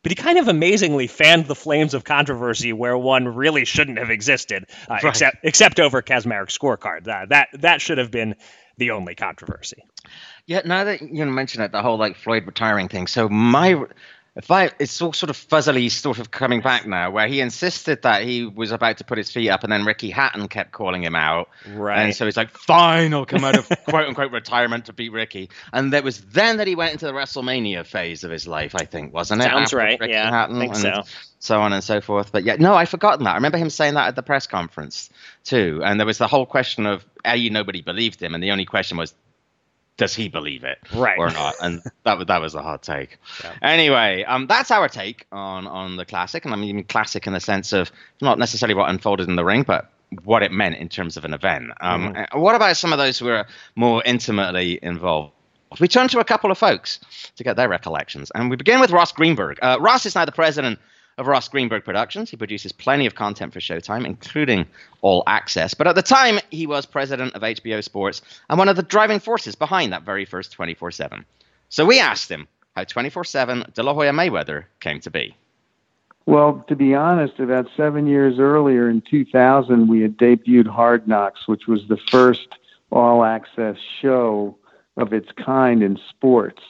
But he kind of amazingly fanned the flames of controversy where one really shouldn't have existed, uh, Right. except except over Kaczmarek's scorecard. Uh, that that should have been the only controversy. Yeah, now that you mention it, the whole like Floyd retiring thing. So my, I, it's all sort of fuzzily sort of coming back now, where he insisted that he was about to put his feet up, and then Ricky Hatton kept calling him out. Right. And so he's like, "Fine, I'll come out of quote unquote retirement to beat Ricky." And it was then that he went into the WrestleMania phase of his life, I think, wasn't it? Sounds After right, Ricky yeah, Hatton think and so. So on and so forth. But yeah, no, I've forgotten that. I remember him saying that at the press conference too. And there was the whole question of, A, nobody believed him, and the only question was, does he believe it Right. or not? And that was that was a hot take. Anyway, um, that's our take on on the classic, and I mean classic in the sense of not necessarily what unfolded in the ring, but what it meant in terms of an event. Um, uh, What about some of those who are more intimately involved? We turn to a couple of folks to get their recollections, and we begin with Ross Greenberg. Uh, Ross is now the president of Ross Greenberg Productions. He produces plenty of content for Showtime, including All Access. But at the time, he was president of HBO Sports and one of the driving forces behind that very first 24 7. So we asked him how 24 7 De La Hoya Mayweather came to be. Well, to be honest, about seven years earlier in 2000, we had debuted Hard Knocks, which was the first all access show of its kind in sports.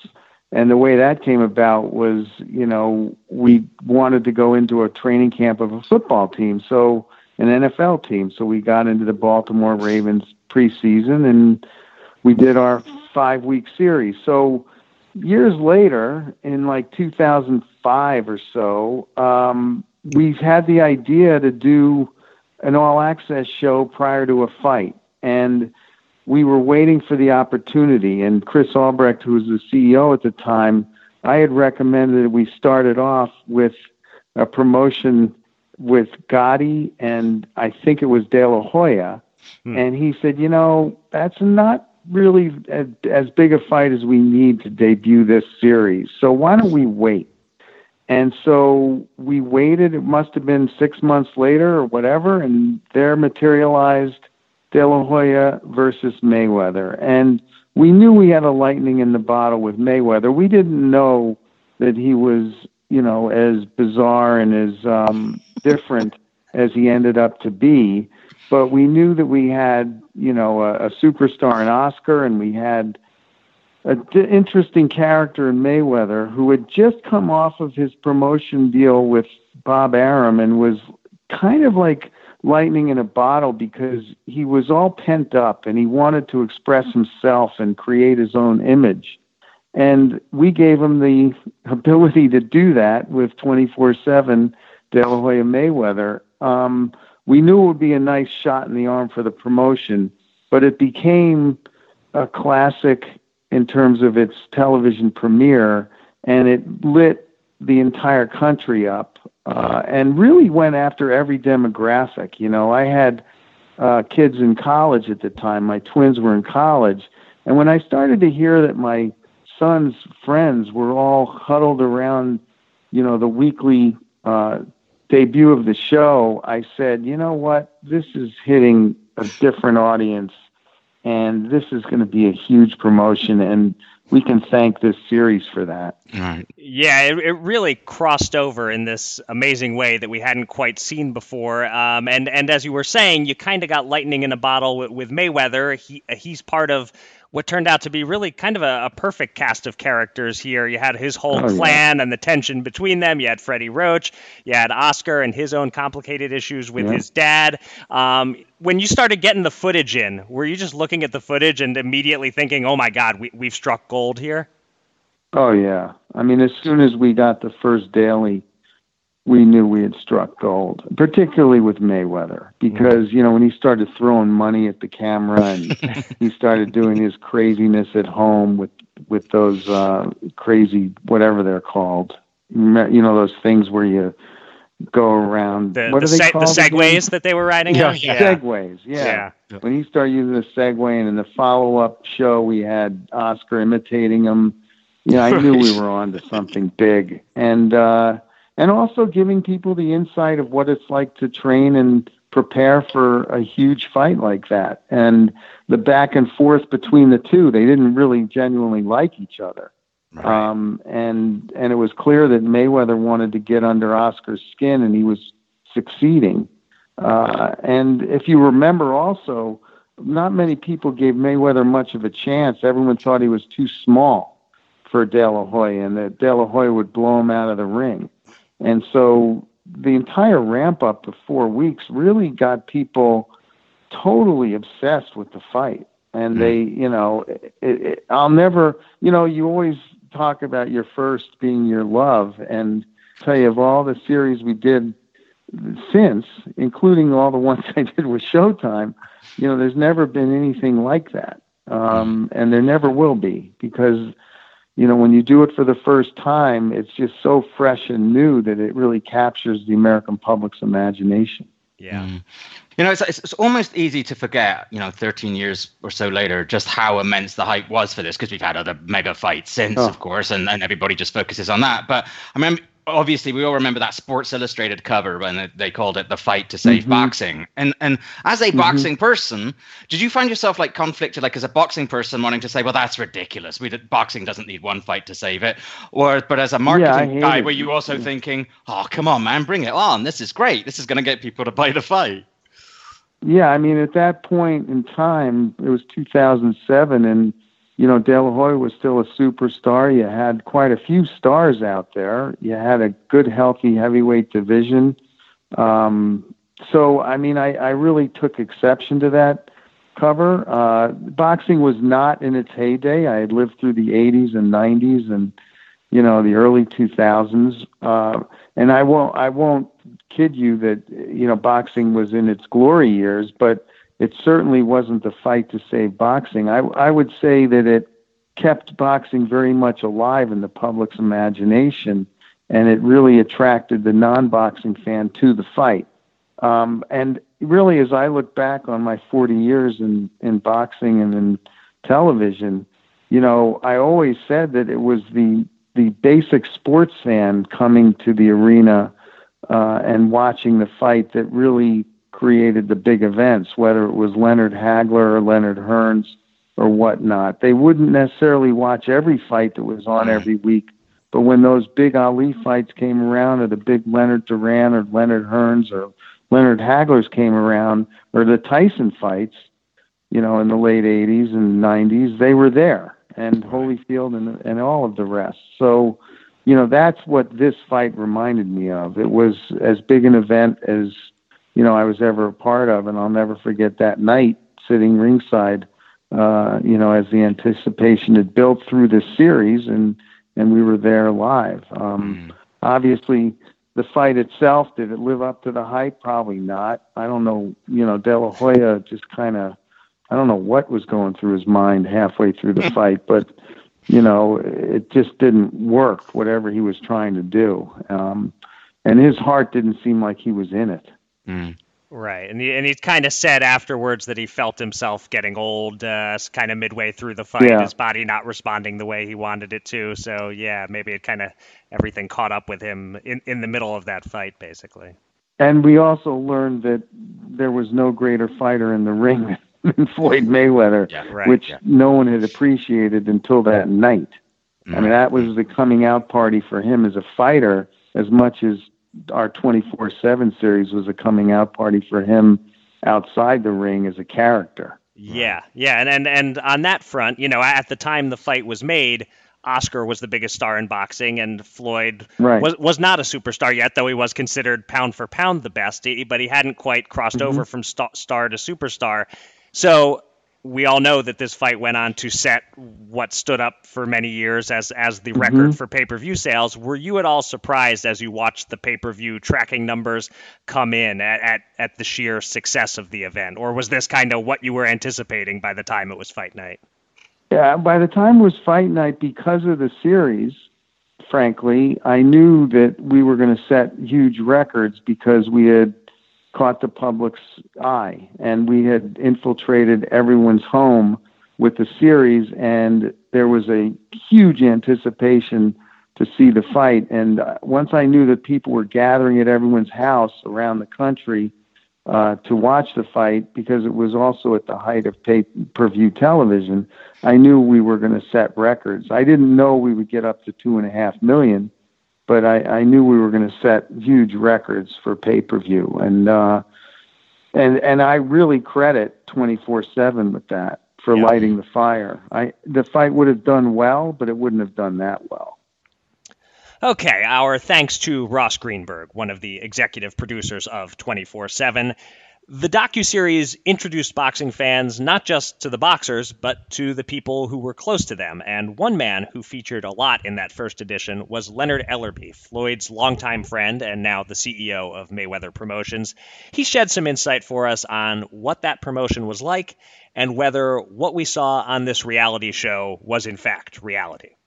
And the way that came about was, you know, we wanted to go into a training camp of a football team, so an NFL team. So we got into the Baltimore Ravens preseason and we did our five week series. So years later, in like 2005 or so, um, we've had the idea to do an all access show prior to a fight. And we were waiting for the opportunity. And Chris Albrecht, who was the CEO at the time, I had recommended that we started off with a promotion with Gatti and I think it was De La Hoya. Hmm. And he said, you know, that's not really a, as big a fight as we need to debut this series. So why don't we wait? And so we waited. It must have been six months later or whatever, and there materialized De La Hoya versus Mayweather. And we knew we had a lightning in the bottle with Mayweather. We didn't know that he was, you know, as bizarre and as um, different as he ended up to be. But we knew that we had, you know, a, a superstar in Oscar, and we had a d- interesting character in Mayweather who had just come off of his promotion deal with Bob Arum and was kind of like lightning in a bottle because he was all pent up and he wanted to express himself and create his own image. And we gave him the ability to do that with 24 7 De La Hoya Mayweather. Um, we knew it would be a nice shot in the arm for the promotion, but it became a classic in terms of its television premiere, and it lit the entire country up uh, and really went after every demographic. You know, I had uh, kids in college at the time. My twins were in college, and when I started to hear that my son's friends were all huddled around, you know, the weekly uh, debut of the show, I said, you know what, this is hitting a different audience, and this is going to be a huge promotion, and we can thank this series for that. Yeah, it, it really crossed over in this amazing way that we hadn't quite seen before. Um, and and as you were saying, you kind of got lightning in a bottle with, with Mayweather. He he's part of what turned out to be really kind of a, a perfect cast of characters here. You had his whole Oh, yeah. clan and the tension between them. You had Freddie Roach. You had Oscar and his own complicated issues with Yeah. his dad. Um, when you started getting the footage in, were you just looking at the footage and immediately thinking, "Oh my God, we, we've struck gold here"? Oh yeah. I mean, as soon as we got the first daily, we knew we had struck gold. Particularly with Mayweather, because you know when he started throwing money at the camera and he started doing his craziness at home with with those uh, crazy whatever they're called. You know those things where you go around. The, what the, are they se- the called? again? segways that they were riding Yeah, on? segways. Yeah. When he started using the Segway, and in the follow-up show, we had Oscar imitating him. You know, I knew we were on to something big, and uh, and also giving people the insight of what it's like to train and prepare for a huge fight like that, and the back and forth between the two. They didn't really genuinely like each other. Um, and and it was clear that Mayweather wanted to get under Oscar's skin, and he was succeeding. Uh, and if you remember, also, not many people gave Mayweather much of a chance. Everyone thought he was too small for De La Hoya, and that De La Hoya would blow him out of the ring. And so the entire ramp up to four weeks really got people totally obsessed with the fight. And they, you know, it, it, I'll never, you know, you always talk about your first being your love, and tell you of all the series we did since, including all the ones I did with Showtime, you know, there's never been anything like that. Um, and there never will be because, you know, when you do it for the first time, it's just so fresh and new that it really captures the American public's imagination. Yeah. Mm. You know, it's, it's, it's almost easy to forget, you know, 13 years or so later, just how immense the hype was for this because we've had other mega fights since, Oh. of course, and, and everybody just focuses on that. But I mean, obviously, we all remember that Sports Illustrated cover when they called it the fight to save Mhm. boxing. And and as a Mhm. boxing person, did you find yourself like conflicted, like as a boxing person, wanting to say, well, that's ridiculous. We did, boxing doesn't need one fight to save it, or but as a marketing hate guy, it. were you also thinking, oh, come on, man, bring it on. This is great. This is going to get people to buy the fight. Yeah, I mean, at that point in time, it was 2007, and you know, De La Hoya was still a superstar. You had quite a few stars out there. You had a good, healthy heavyweight division. Um, so, I mean, I, I really took exception to that cover. Uh, boxing was not in its heyday. I had lived through the 80s and 90s, and you know, the early 2000s. Uh, and I won't, I won't kid you that you know boxing was in its glory years, but it certainly wasn't the fight to save boxing. I, I would say that it kept boxing very much alive in the public's imagination, and it really attracted the non-boxing fan to the fight. Um, and really, as I look back on my 40 years in, in boxing and in television, you know, I always said that it was the the basic sports fan coming to the arena uh, and watching the fight that really created the big events, whether it was Leonard Hagler or Leonard Hearns or whatnot. They wouldn't necessarily watch every fight that was on every mm. week, but when those big Ali fights came around, or the big Leonard Duran or Leonard Hearns or Leonard Hagler's came around, or the Tyson fights, you know, in the late 80s and 90s, they were there, and Holyfield and, and all of the rest. So, you know, that's what this fight reminded me of. It was as big an event as, you know, I was ever a part of, and I'll never forget that night sitting ringside, uh, you know, as the anticipation had built through this series, and, and we were there live. Um, Obviously, the fight itself, did it live up to the hype? Probably not. I don't know. You know, De La Hoya just kind of, I don't know what was going through his mind halfway through the fight, but you know, it just didn't work. Whatever he was trying to do, um, and his heart didn't seem like he was in it. Mm. Right, and he and he kind of said afterwards that he felt himself getting old, uh, kind of midway through the fight, Yeah. his body not responding the way he wanted it to. So yeah, maybe it kind of everything caught up with him in in the middle of that fight, basically. And we also learned that there was no greater fighter in the ring than Floyd Mayweather, right, which yeah. no one had appreciated until that night. I mean, mm. that was mm. the coming out party for him as a fighter, as much as our 24 7 series was a coming out party for him outside the ring as a character. Yeah, yeah, and, and and on that front, you know, at the time the fight was made, Oscar was the biggest star in boxing, and Floyd right. was was not a superstar yet, though he was considered pound for pound the best. But he hadn't quite crossed mm-hmm. over from st- star to superstar. So we all know that this fight went on to set what stood up for many years as as the mm-hmm. record for pay-per-view sales. Were you at all surprised as you watched the pay-per-view tracking numbers come in at, at, at the sheer success of the event? Or was this kind of what you were anticipating by the time it was fight night? Yeah, by the time it was fight night, because of the series, frankly, I knew that we were going to set huge records because we had – caught the public's eye, and we had infiltrated everyone's home with the series, and there was a huge anticipation to see the fight. And uh, once I knew that people were gathering at everyone's house around the country uh, to watch the fight, because it was also at the height of pay per view television, I knew we were going to set records. I didn't know we would get up to two and a half million but I, I knew we were going to set huge records for pay per view, and uh, and and I really credit twenty four seven with that for yeah. lighting the fire. I the fight would have done well, but it wouldn't have done that well. Okay, our thanks to Ross Greenberg, one of the executive producers of 24 7. The docu-series introduced boxing fans not just to the boxers, but to the people who were close to them. And one man who featured a lot in that first edition was Leonard Ellerbe, Floyd's longtime friend and now the CEO of Mayweather Promotions. He shed some insight for us on what that promotion was like and whether what we saw on this reality show was in fact reality.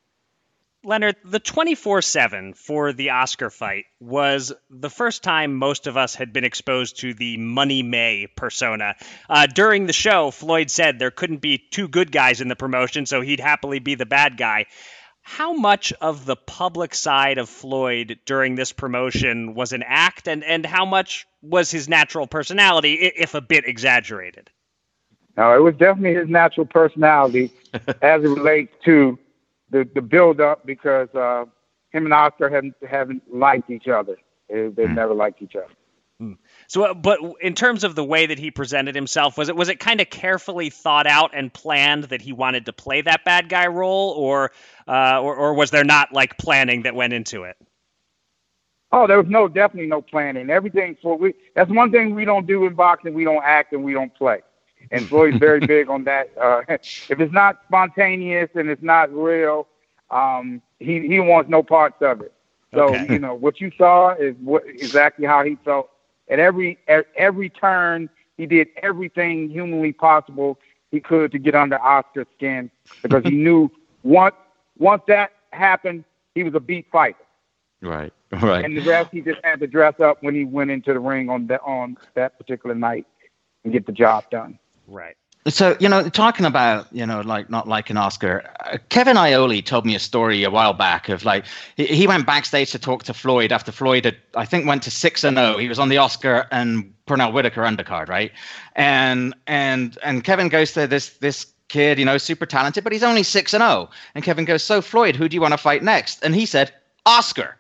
Leonard, the 24 7 for the Oscar fight was the first time most of us had been exposed to the Money May persona. Uh, during the show, Floyd said there couldn't be two good guys in the promotion, so he'd happily be the bad guy. How much of the public side of Floyd during this promotion was an act, and, and how much was his natural personality, if a bit exaggerated? No, it was definitely his natural personality as it relates to the the build up because uh, him and Oscar haven't haven't liked each other. They, have mm. never liked each other. Hmm. So, uh, but in terms of the way that he presented himself, was it was it kind of carefully thought out and planned that he wanted to play that bad guy role, or uh, or, or was there not like planning that went into it? Oh, there was no definitely no planning. Everything for we that's one thing we don't do in boxing. We don't act and we don't play and Floyd's very big on that. Uh, if it's not spontaneous and it's not real, um, he he wants no parts of it. So okay. you know what you saw is what exactly how he felt at every at every turn. He did everything humanly possible he could to get under Oscar's skin because he knew once once that happened, he was a beat fighter. Right, right. And the rest, he just had to dress up when he went into the ring on that on that particular night and get the job done. Right. So, you know, talking about, you know, like not like an Oscar, uh, Kevin Iole told me a story a while back of like, he, he went backstage to talk to Floyd after Floyd had, I think, went to 6 and 0. He was on the Oscar and Pernell Whitaker undercard, right? And, and, and Kevin goes to this, this kid, you know, super talented, but he's only 6 and 0. And Kevin goes, So, Floyd, who do you want to fight next? And he said, Oscar.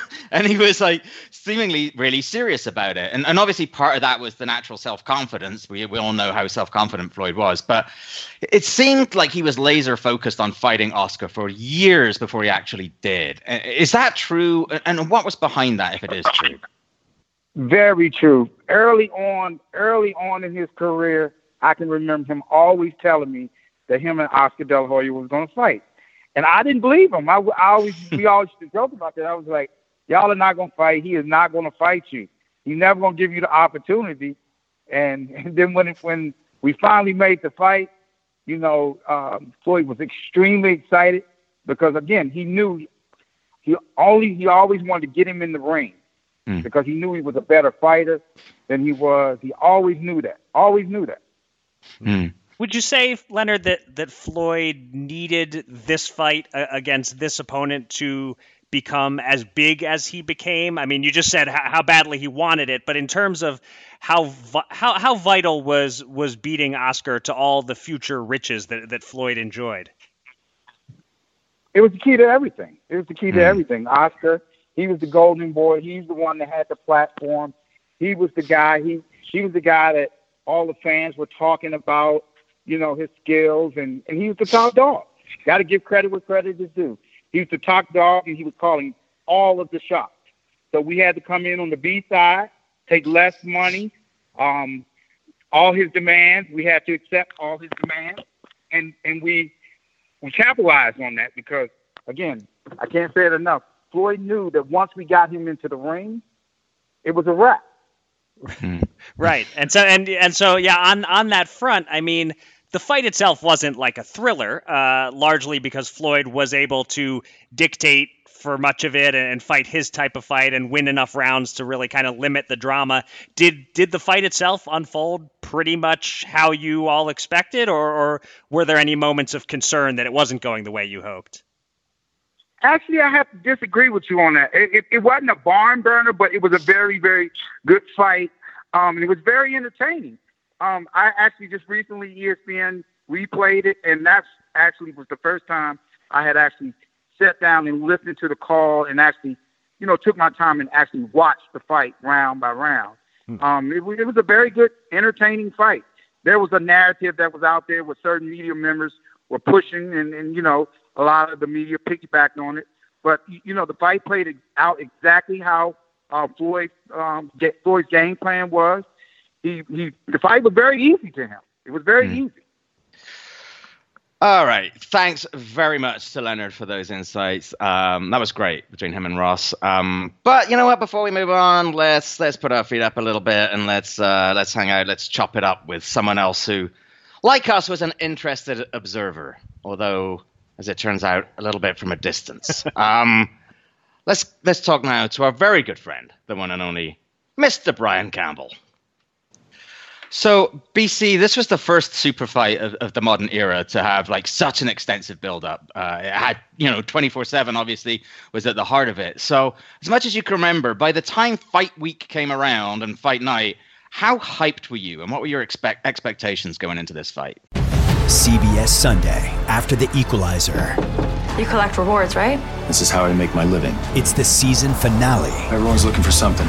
and he was like seemingly really serious about it. And, and obviously, part of that was the natural self confidence. We, we all know how self confident Floyd was. But it seemed like he was laser focused on fighting Oscar for years before he actually did. Is that true? And what was behind that, if it is true? Very true. Early on, early on in his career, I can remember him always telling me that him and Oscar De La Hoya was going to fight. And I didn't believe him. I, I always we always used to joke about that. I was like, y'all are not gonna fight. He is not gonna fight you. He's never gonna give you the opportunity. And, and then when when we finally made the fight, you know, um, Floyd was extremely excited because again he knew he only he always wanted to get him in the ring mm. because he knew he was a better fighter than he was. He always knew that. Always knew that. Mm. Would you say, Leonard, that that Floyd needed this fight uh, against this opponent to become as big as he became? I mean, you just said how, how badly he wanted it, but in terms of how how how vital was was beating Oscar to all the future riches that that Floyd enjoyed? It was the key to everything. It was the key to mm. everything. Oscar, he was the golden boy. He's the one that had the platform. He was the guy. He he was the guy that all the fans were talking about you know, his skills, and, and he was the top dog. Got to give credit where credit is due. He was the top dog, and he was calling all of the shots. So we had to come in on the B side, take less money, um, all his demands. We had to accept all his demands, and and we we capitalized on that because again, I can't say it enough. Floyd knew that once we got him into the ring, it was a wrap. right, and so and and so yeah. On on that front, I mean, the fight itself wasn't like a thriller, uh, largely because Floyd was able to dictate for much of it and, fight his type of fight and win enough rounds to really kind of limit the drama. Did did the fight itself unfold pretty much how you all expected, or, or were there any moments of concern that it wasn't going the way you hoped? Actually, I have to disagree with you on that. It, it, it wasn't a barn burner, but it was a very, very good fight. Um, and it was very entertaining. Um, I actually just recently ESPN replayed it, and that's actually was the first time I had actually sat down and listened to the call and actually, you know, took my time and actually watched the fight round by round. Hmm. Um, it, it was a very good, entertaining fight. There was a narrative that was out there with certain media members were pushing, and, and you know, a lot of the media piggybacked on it. But you know, the fight played out exactly how uh, Floyd um, Floyd's game plan was he he the fight was very easy to him. It was very mm. easy. All right. Thanks very much to Leonard for those insights. Um, that was great between him and Ross. Um, but you know what? Before we move on, let's let's put our feet up a little bit and let's uh, let's hang out. Let's chop it up with someone else who, like us, was an interested observer, although, as it turns out, a little bit from a distance. um, let's let's talk now to our very good friend, the one and only Mr. Brian Campbell. So BC, this was the first super fight of, of the modern era to have like such an extensive build up. Uh, it had, you know, 24 seven obviously was at the heart of it. So as much as you can remember, by the time fight week came around and fight night, how hyped were you and what were your expect- expectations going into this fight? CBS Sunday after the equalizer. You collect rewards, right? This is how I make my living. It's the season finale. Everyone's looking for something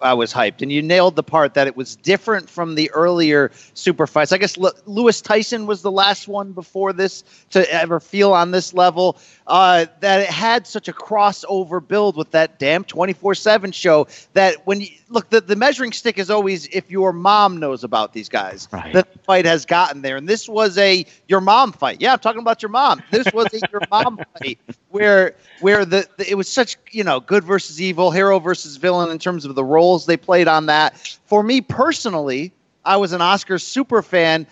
I was hyped, and you nailed the part that it was different from the earlier super fights. I guess L- Lewis Tyson was the last one before this to ever feel on this level. Uh, that it had such a crossover build with that damn 24/7 show that when you look the, the measuring stick is always if your mom knows about these guys. Right. The fight has gotten there, and this was a your mom fight. Yeah, I'm talking about your mom. This was a your mom fight where where the, the, it was such you know good versus evil, hero versus villain in terms of the roles they played on that. For me personally, I was an Oscar super fan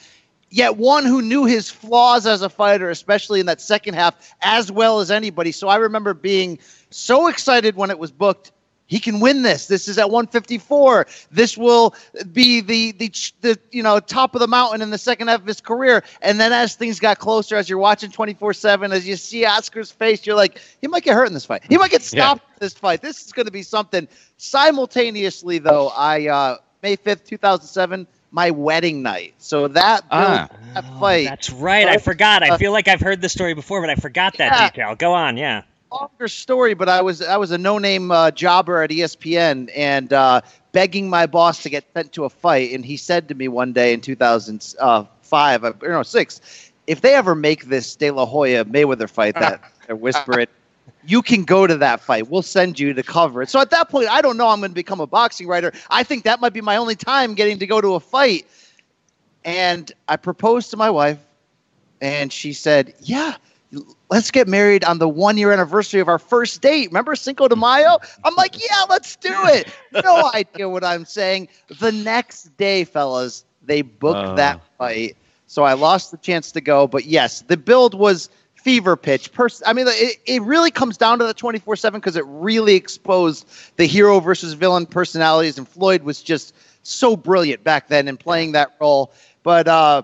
yet one who knew his flaws as a fighter, especially in that second half, as well as anybody. So I remember being so excited when it was booked. He can win this. This is at 154. This will be the, the the you know top of the mountain in the second half of his career. And then as things got closer, as you're watching 24/7, as you see Oscar's face, you're like, he might get hurt in this fight. He might get stopped yeah. in this fight. This is going to be something. Simultaneously, though, I uh, May 5th, 2007 my wedding night. So that, ah. that fight. That's right. I forgot. I feel like I've heard the story before, but I forgot that yeah. detail. Go on. Yeah. Longer story, but I was I was a no name uh, jobber at ESPN and uh, begging my boss to get sent to a fight, and he said to me one day in 2005, uh, or no six, if they ever make this De La Hoya Mayweather fight, that whisper it you can go to that fight. We'll send you to cover it. So at that point, I don't know I'm going to become a boxing writer. I think that might be my only time getting to go to a fight. And I proposed to my wife, and she said, Yeah, let's get married on the one year anniversary of our first date. Remember Cinco de Mayo? I'm like, Yeah, let's do it. No idea what I'm saying. The next day, fellas, they booked uh. that fight. So I lost the chance to go. But yes, the build was fever pitch. Pers- I mean, it, it really comes down to the 24 7 because it really exposed the hero versus villain personalities. And Floyd was just so brilliant back then in playing that role. But uh,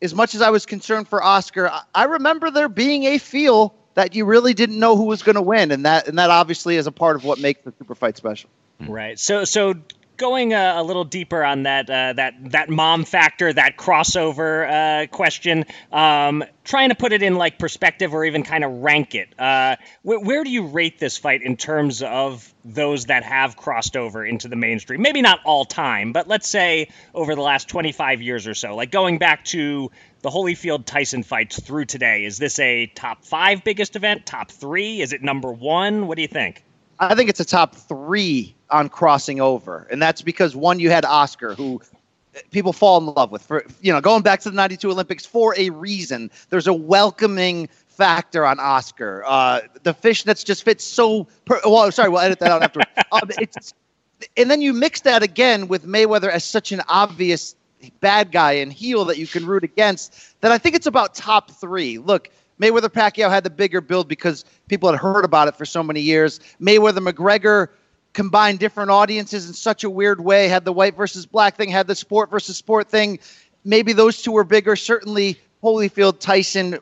as much as I was concerned for Oscar, I, I remember there being a feel that you really didn't know who was going to win, and that and that obviously is a part of what makes the super fight special. Right. So so going a, a, little deeper on that uh, that that mom factor, that crossover uh, question, um, trying to put it in like perspective or even kind of rank it. Uh, wh- where do you rate this fight in terms of those that have crossed over into the mainstream? Maybe not all time, but let's say over the last 25 years or so, like going back to the Holyfield Tyson fights through today. Is this a top five biggest event? Top three? Is it number one? What do you think? I think it's a top three on crossing over, and that's because one, you had Oscar, who people fall in love with. For you know going back to the 92 olympics for a reason there's a welcoming factor on oscar. Uh, the fishnets just fit so per- well sorry we'll edit that out after um, it's, and then you mix that again with mayweather as such an obvious bad guy and heel that you can root against that i think it's about top three. Look mayweather pacquiao had the bigger build because people had heard about it for so many years mayweather mcgregor combined different audiences in such a weird way. Had the white versus black thing, had the sport versus sport thing. Maybe those two were bigger. Certainly, Holyfield Tyson, uh,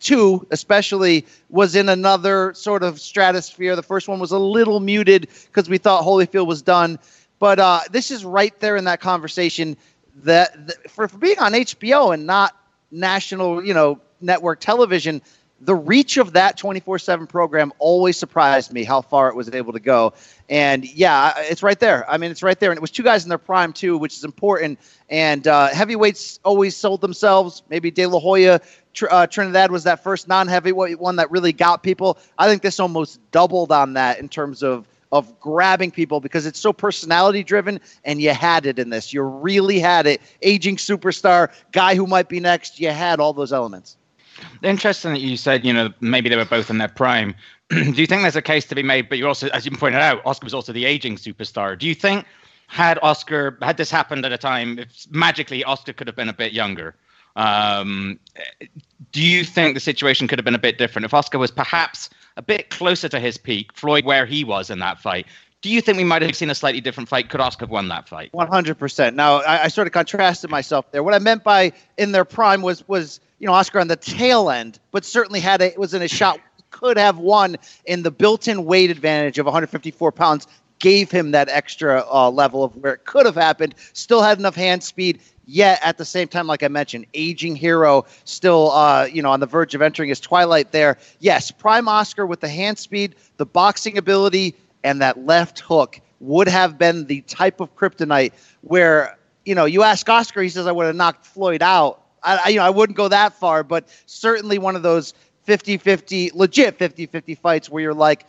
two especially, was in another sort of stratosphere. The first one was a little muted because we thought Holyfield was done. But uh, this is right there in that conversation that, that for, for being on HBO and not national, you know, network television, the reach of that 24-7 program always surprised me how far it was able to go. And yeah it's right there. I mean it's right there. And it was two guys in their prime too which is important. And uh, heavyweights always sold themselves. Maybe de la hoya Tr- uh, trinidad was that first non-heavyweight one that really got people. I think this almost doubled on that in terms of of grabbing people because it's so personality driven and you had it in this. You really had it. Aging superstar guy who might be next. You had all those elements Interesting that you said, you know, maybe they were both in their prime. Do you think there's a case to be made? But you also, as you pointed out, Oscar was also the aging superstar. Do you think had Oscar had this happened at a time, if magically Oscar could have been a bit younger? Um, do you think the situation could have been a bit different if Oscar was perhaps a bit closer to his peak, Floyd where he was in that fight? Do you think we might have seen a slightly different fight? Could Oscar have won that fight? One hundred percent. Now I, I sort of contrasted myself there. What I meant by in their prime was was you know, Oscar on the tail end, but certainly had a, it was in a shot could have won in the built-in weight advantage of 154 pounds gave him that extra uh, level of where it could have happened. Still had enough hand speed. Yet at the same time, like I mentioned, aging hero, still uh, you know on the verge of entering his twilight. There, yes, prime Oscar with the hand speed, the boxing ability, and that left hook would have been the type of kryptonite where you know you ask Oscar, he says I would have knocked Floyd out I, you know, I wouldn't go that far, but certainly one of those 50-50, legit 50-50 fights where you're like,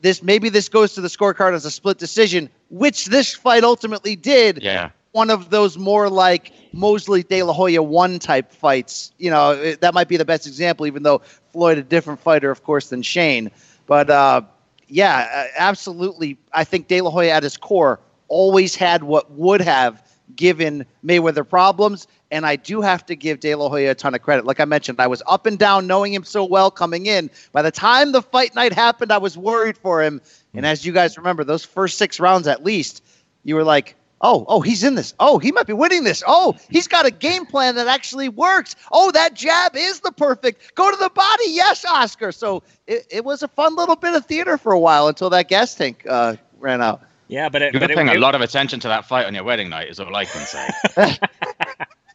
this maybe this goes to the scorecard as a split decision, which this fight ultimately did. Yeah. One of those more like Mosley De La Hoya one type fights. You know, it, that might be the best example, even though Floyd a different fighter, of course, than Shane. But uh, yeah, absolutely. I think De La Hoya at his core always had what would have given Mayweather problems. And I do have to give De La Hoya a ton of credit. Like I mentioned, I was up and down knowing him so well coming in. By the time the fight night happened, I was worried for him. And as you guys remember, those first six rounds at least, you were like, oh, oh, he's in this. Oh, he might be winning this. Oh, he's got a game plan that actually works. Oh, that jab is the perfect. Go to the body. Yes, Oscar. So it, it was a fun little bit of theater for a while until that gas tank uh, ran out. Yeah, but it, you're but paying it, a lot of attention to that fight on your wedding night, is all I can say.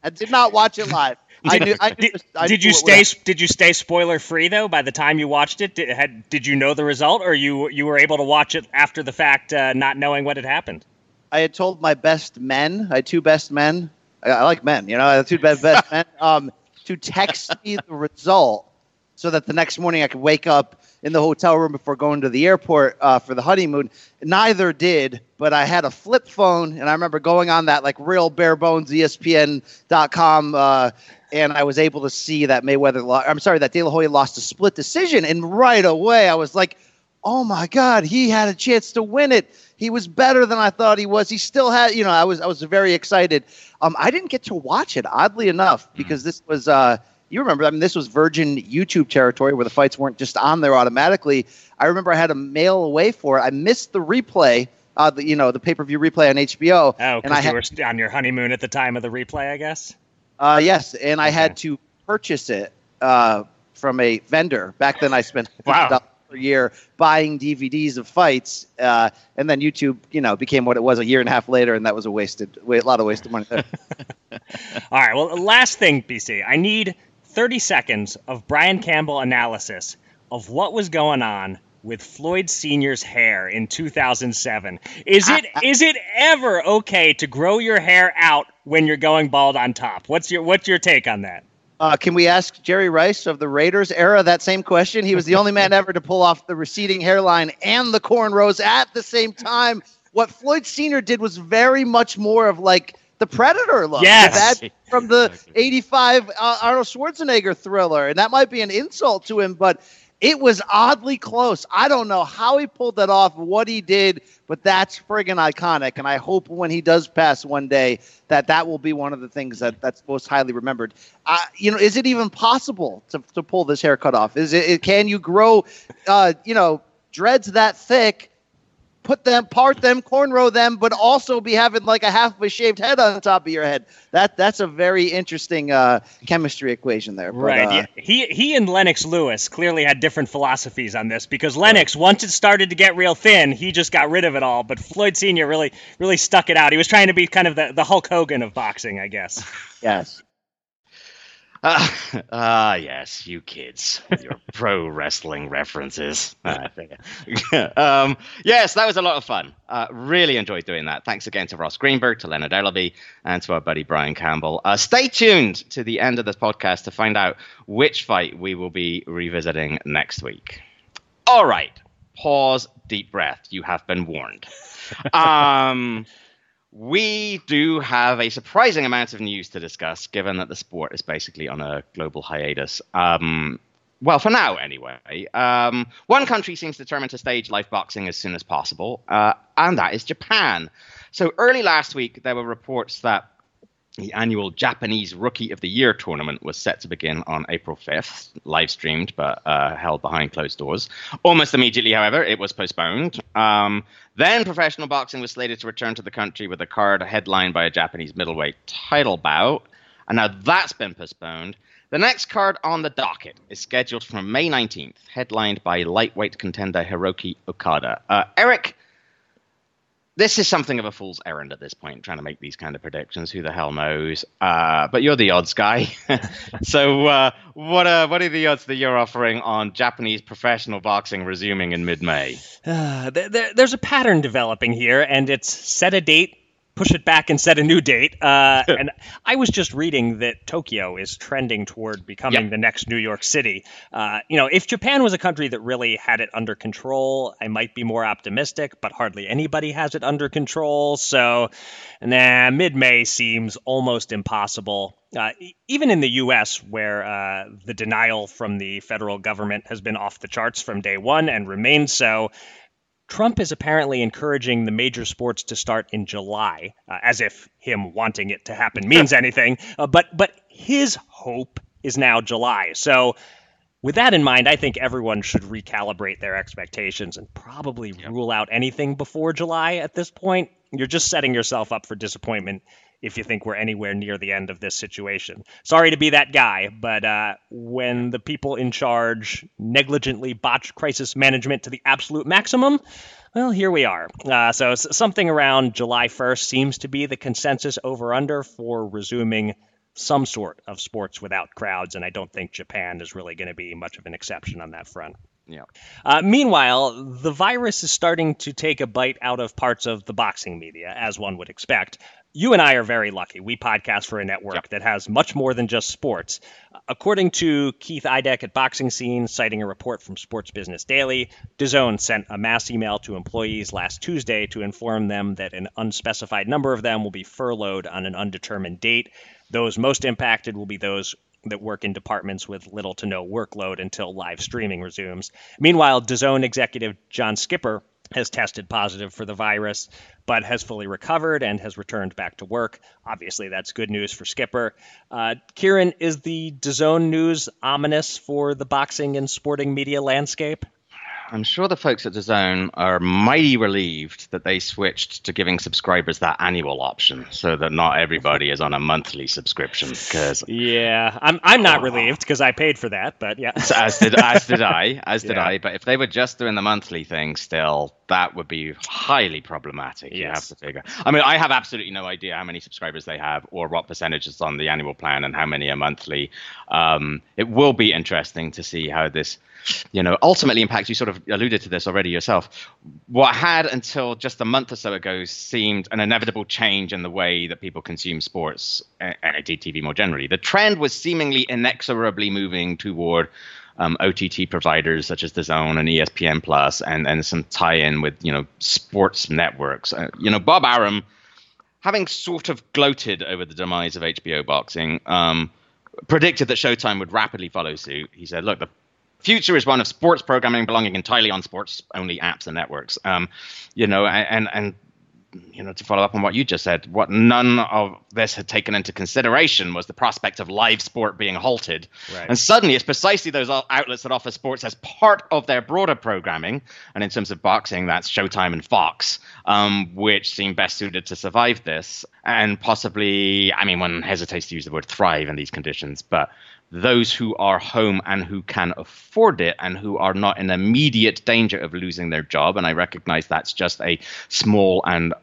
I did not watch it live. I knew, I knew, did, I did you stay? Did you stay spoiler free though? By the time you watched it, did, had, did you know the result, or you you were able to watch it after the fact, uh, not knowing what had happened? I had told my best men. I had two best men. I, I like men, you know. I had two best best men um, to text me the result so that the next morning I could wake up in the hotel room before going to the airport uh, for the honeymoon. Neither did, but I had a flip phone, and I remember going on that like real bare bones ESPN.com, uh, and I was able to see that Mayweather. Lo- I'm sorry, that De La Hoya lost a split decision, and right away I was like, "Oh my God, he had a chance to win it." He was better than I thought he was. He still had, you know, I was I was very excited. Um, I didn't get to watch it, oddly enough, because this was. Uh, you remember, I mean, this was Virgin YouTube territory where the fights weren't just on there automatically. I remember I had to mail away for it. I missed the replay, uh, the, you know, the pay per view replay on HBO. Oh, because you had, were on your honeymoon at the time of the replay, I guess. Uh, yes, and I okay. had to purchase it uh, from a vendor. Back then, I spent wow. per year buying DVDs of fights, uh, and then YouTube, you know, became what it was a year and a half later, and that was a wasted, a lot of wasted money. There. All right. Well, last thing, BC, I need 30 seconds of Brian Campbell analysis of what was going on with Floyd Senior's hair in 2007. Is it is it ever okay to grow your hair out when you're going bald on top? What's your what's your take on that? Uh, can we ask Jerry Rice of the Raiders era that same question? He was the only man ever to pull off the receding hairline and the cornrows at the same time. What Floyd Senior did was very much more of like the Predator look. Yes. That from the 85 uh, Arnold Schwarzenegger thriller. And that might be an insult to him, but it was oddly close. I don't know how he pulled that off, what he did, but that's friggin' iconic. And I hope when he does pass one day that that will be one of the things that that's most highly remembered. Uh, you know, is it even possible to, to pull this haircut off? Is it, can you grow, uh, you know, dreads that thick? Put them, part them, cornrow them, but also be having like a half of a shaved head on top of your head. That that's a very interesting uh, chemistry equation there. But, right. Uh, yeah. He he and Lennox Lewis clearly had different philosophies on this because Lennox, once it started to get real thin, he just got rid of it all. But Floyd Senior really really stuck it out. He was trying to be kind of the, the Hulk Hogan of boxing, I guess. yes. Ah, uh, yes, you kids, your pro wrestling references. Uh, um, yes, that was a lot of fun. Uh, really enjoyed doing that. Thanks again to Ross Greenberg, to Leonard Ellerbe, and to our buddy Brian Campbell. Uh, stay tuned to the end of this podcast to find out which fight we will be revisiting next week. All right, pause, deep breath. You have been warned. Um, we do have a surprising amount of news to discuss, given that the sport is basically on a global hiatus. Um, well, for now, anyway. Um, one country seems determined to stage live boxing as soon as possible, uh, and that is Japan. So early last week, there were reports that the annual Japanese Rookie of the Year tournament was set to begin on April 5th, live streamed but uh, held behind closed doors. Almost immediately, however, it was postponed. Um, then professional boxing was slated to return to the country with a card headlined by a Japanese middleweight title bout. And now that's been postponed. The next card on the docket is scheduled for May 19th, headlined by lightweight contender Hiroki Okada. Uh, Eric, this is something of a fool's errand at this point, trying to make these kind of predictions. Who the hell knows? Uh, but you're the odds guy. so, uh, what are what are the odds that you're offering on Japanese professional boxing resuming in mid-May? Uh, there, there's a pattern developing here, and it's set a date push it back and set a new date. Uh, and I was just reading that Tokyo is trending toward becoming yep. the next New York City. Uh, you know, if Japan was a country that really had it under control, I might be more optimistic, but hardly anybody has it under control. So, nah, mid May seems almost impossible. Uh, even in the U.S., where uh, the denial from the federal government has been off the charts from day one and remains so, Trump is apparently encouraging the major sports to start in July, uh, as if him wanting it to happen means anything. Uh, but but his hope is now July. So with that in mind, I think everyone should recalibrate their expectations and probably yep. rule out anything before July at this point. You're just setting yourself up for disappointment if you think we're anywhere near the end of this situation. Sorry to be that guy, but uh, when the people in charge negligently botch crisis management to the absolute maximum, well, here we are. Uh, so something around July 1st seems to be the consensus over under for resuming some sort of sports without crowds, and I don't think Japan is really going to be much of an exception on that front. Yeah. Uh, meanwhile, the virus is starting to take a bite out of parts of the boxing media, as one would expect you and I are very lucky. We podcast for a network yep. that has much more than just sports. According to Keith Idec at Boxing Scene, citing a report from Sports Business Daily, DAZN sent a mass email to employees last Tuesday to inform them that an unspecified number of them will be furloughed on an undetermined date. Those most impacted will be those that work in departments with little to no workload until live streaming resumes. Meanwhile, DAZN executive John Skipper has tested positive for the virus, but has fully recovered and has returned back to work. Obviously, that's good news for Skipper. Uh, Kieran, is the DAZN news ominous for the boxing and sporting media landscape? I'm sure the folks at the Zone are mighty relieved that they switched to giving subscribers that annual option, so that not everybody is on a monthly subscription. Because yeah, I'm I'm not relieved because I paid for that, but yeah, as did as did I, as did Yeah. I. But if they were just doing the monthly thing, still, that would be highly problematic. You have to figure. I mean, I have absolutely no idea how many subscribers they have, or what percentage is on the annual plan, and how many are monthly. Um, it will be interesting to see how this, you know, ultimately impacts. You sort of alluded to this already yourself. What had until just a month or so ago seemed an inevitable change in the way that people consume sports and indeed TV more generally. The trend was seemingly inexorably moving toward um, OTT providers such as the Zone and ESPN Plus, and and some tie-in with you know sports networks. Uh, you know, Bob Arum, having sort of gloated over the demise of HBO boxing, um, predicted that Showtime would rapidly follow suit. He said, "Look, the future is one of sports programming belonging entirely on sports-only apps and networks." Um, you know, and and you know, to follow up on what you just said, what none of this had taken into consideration was the prospect of live sport being halted. Right. And suddenly, it's precisely those outlets that offer sports as part of their broader programming. And in terms of boxing, that's Showtime and Fox, um, which seem best suited to survive this. And possibly, I mean, one hesitates to use the word thrive in these conditions, but those who are home and who can afford it and who are not in immediate danger of losing their job. And I recognize that's just a small and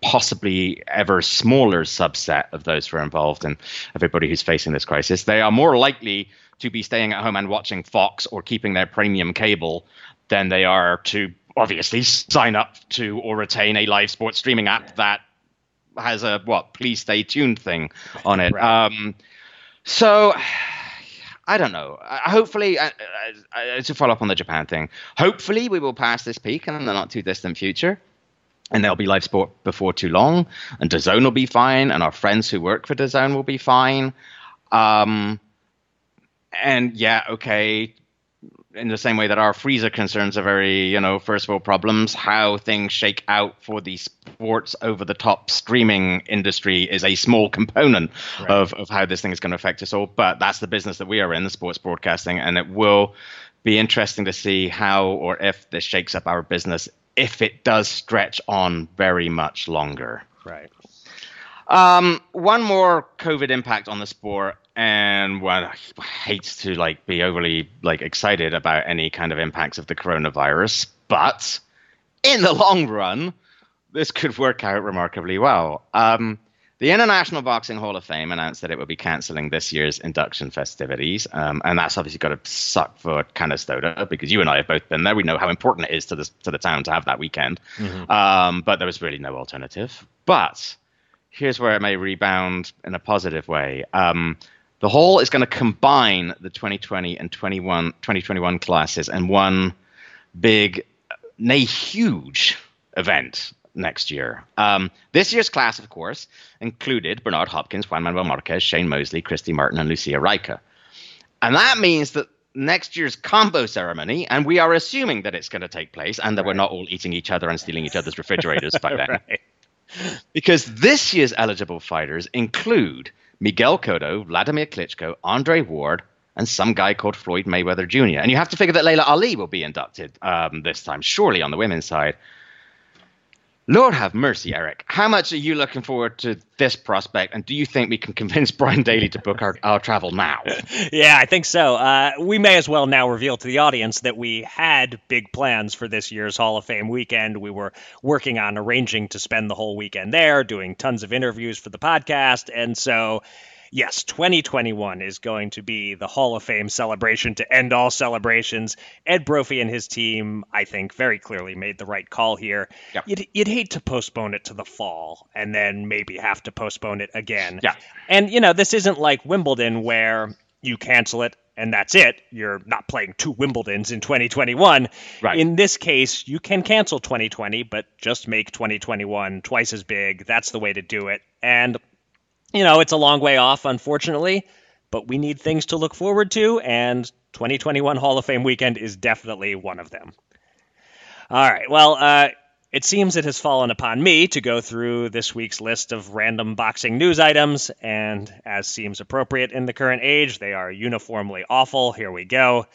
possibly ever smaller subset of those who are involved and everybody who's facing this crisis. They are more likely to be staying at home and watching Fox or keeping their premium cable than they are to obviously sign up to or retain a live sports streaming app that has a what please stay tuned thing on it. Um, so I don't know. Hopefully, to follow up on the Japan thing, hopefully we will pass this peak in the not too distant future. And there'll be live sport before too long, and DAZN will be fine, and our friends who work for DAZN will be fine. Um, and yeah, okay, in the same way that our freezer concerns are very, you know, first world problems, how things shake out for the sports over the top streaming industry is a small component of, of how this thing is going to affect us all. But that's the business that we are in, the sports broadcasting, and it will be interesting to see how or if this shakes up our business if it does stretch on very much longer. Right. Um, one more COVID impact on the sport, and one hates to like be overly like excited about any kind of impacts of the coronavirus, but in the long run, this could work out remarkably well. Um, the International Boxing Hall of Fame announced that it would be canceling this year's induction festivities, um, and that's obviously got to suck for Canastota because you and I have both been there. We know how important it is to the to the town to have that weekend, um, but there was really no alternative. But here's where it may rebound in a positive way. Um, the hall is going to combine the 2020 and 21, 2021 classes in one big, nay, huge event next year. Um, this year's class, of course, included Bernard Hopkins, Juan Manuel Marquez, Shane Mosley, Christy Martin, and Lucia Rijker. And that means that next year's combo ceremony, and we are assuming that it's going to take place and that we're not all eating each other and stealing each other's refrigerators by then. Because this year's eligible fighters include Miguel Cotto, Wladimir Klitschko, Andre Ward, and some guy called Floyd Mayweather Jr. And you have to figure that Laila Ali will be inducted um, this time, surely on the women's side. Lord have mercy, Eric. How much are you looking forward to this prospect? And do you think we can convince Brian Daly to book our, our travel now? yeah, I think so. Uh, we may as well now reveal to the audience that we had big plans for this year's Hall of Fame weekend. We were working on arranging to spend the whole weekend there, doing tons of interviews for the podcast. And so, yes, 2021 is going to be the Hall of Fame celebration to end all celebrations. Ed Brophy and his team, I think, very clearly made the right call here. You'd, you'd hate to postpone it to the fall and then maybe have to postpone it again. Yeah. And, you know, this isn't like Wimbledon where you cancel it and that's it. You're not playing two Wimbledons in 2021. Right. In this case, you can cancel 2020, but just make 2021 twice as big. That's the way to do it. And, you know, it's a long way off, unfortunately, but we need things to look forward to, and 2021 Hall of Fame weekend is definitely one of them. All right. Well, uh, it seems it has fallen upon me to go through this week's list of random boxing news items, and as seems appropriate in the current age, they are uniformly awful. Here we go.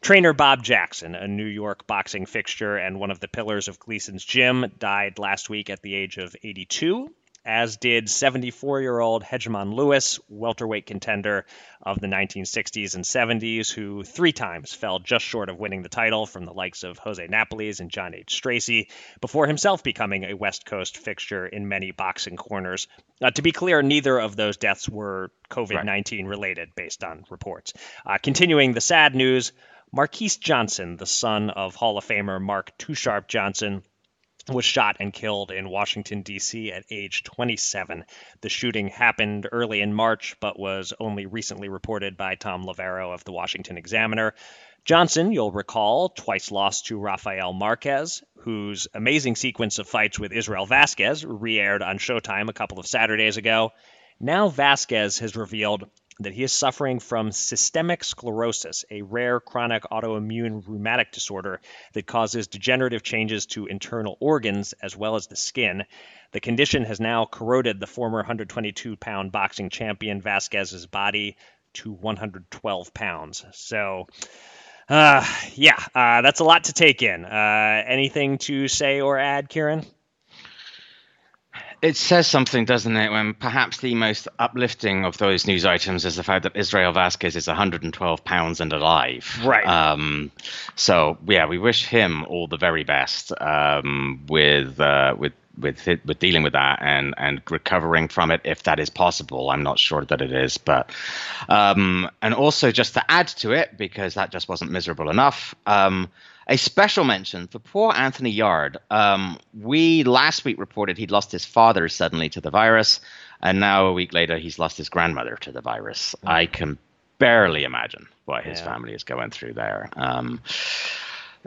Trainer Bob Jackson, a New York boxing fixture and one of the pillars of Gleason's gym, died last week at the age of 82 as did 74 year old Hedgemon Lewis, welterweight contender of the 1960s and 70s, who three times fell just short of winning the title from the likes of Jose Napoles and John H. Stracey, before himself becoming a West Coast fixture in many boxing corners. Uh, to be clear, neither of those deaths were COVID 19 right. related, based on reports. Uh, continuing the sad news, Marquise Johnson, the son of Hall of Famer Mark Too Sharp Johnson, was shot and killed in Washington, D.C. at age 27. The shooting happened early in March, but was only recently reported by Tom Loverro of the Washington Examiner. Johnson, you'll recall, twice lost to Rafael Marquez, whose amazing sequence of fights with Israel Vazquez re aired on Showtime a couple of Saturdays ago. Now Vazquez has revealed that he is suffering from systemic sclerosis, a rare chronic autoimmune rheumatic disorder that causes degenerative changes to internal organs as well as the skin. The condition has now corroded the former 122 pound boxing champion Vazquez's body to 112 pounds. So, uh, yeah, uh, that's a lot to take in. Uh, anything to say or add, Kieran? It says something, doesn't it, when perhaps the most uplifting of those news items is the fact that Israel Vazquez is 112 pounds and alive. Right. Um, so yeah, we wish him all the very best um, with uh, with with with dealing with that and and recovering from it if that is possible. I'm not sure that it is, but um, and also just to add to it because that just wasn't miserable enough. Um, a special mention for poor Anthony Yarde. Um, we last week reported he'd lost his father suddenly to the virus, and now a week later he's lost his grandmother to the virus. Mm. I can barely imagine what his yeah. family is going through there. Um,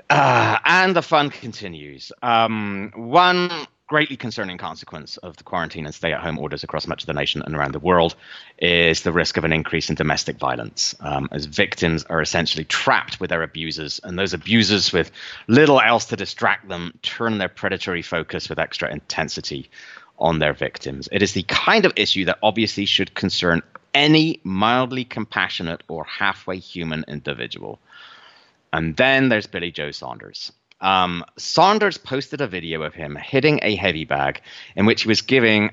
uh, and the fun continues. Um, one greatly concerning consequence of the quarantine and stay at home orders across much of the nation and around the world is the risk of an increase in domestic violence, um, as victims are essentially trapped with their abusers, and those abusers, with little else to distract them, turn their predatory focus with extra intensity on their victims. It is the kind of issue that obviously should concern any mildly compassionate or halfway human individual. And then there's Billy Joe Saunders. Um, Saunders posted a video of him hitting a heavy bag in which he was giving,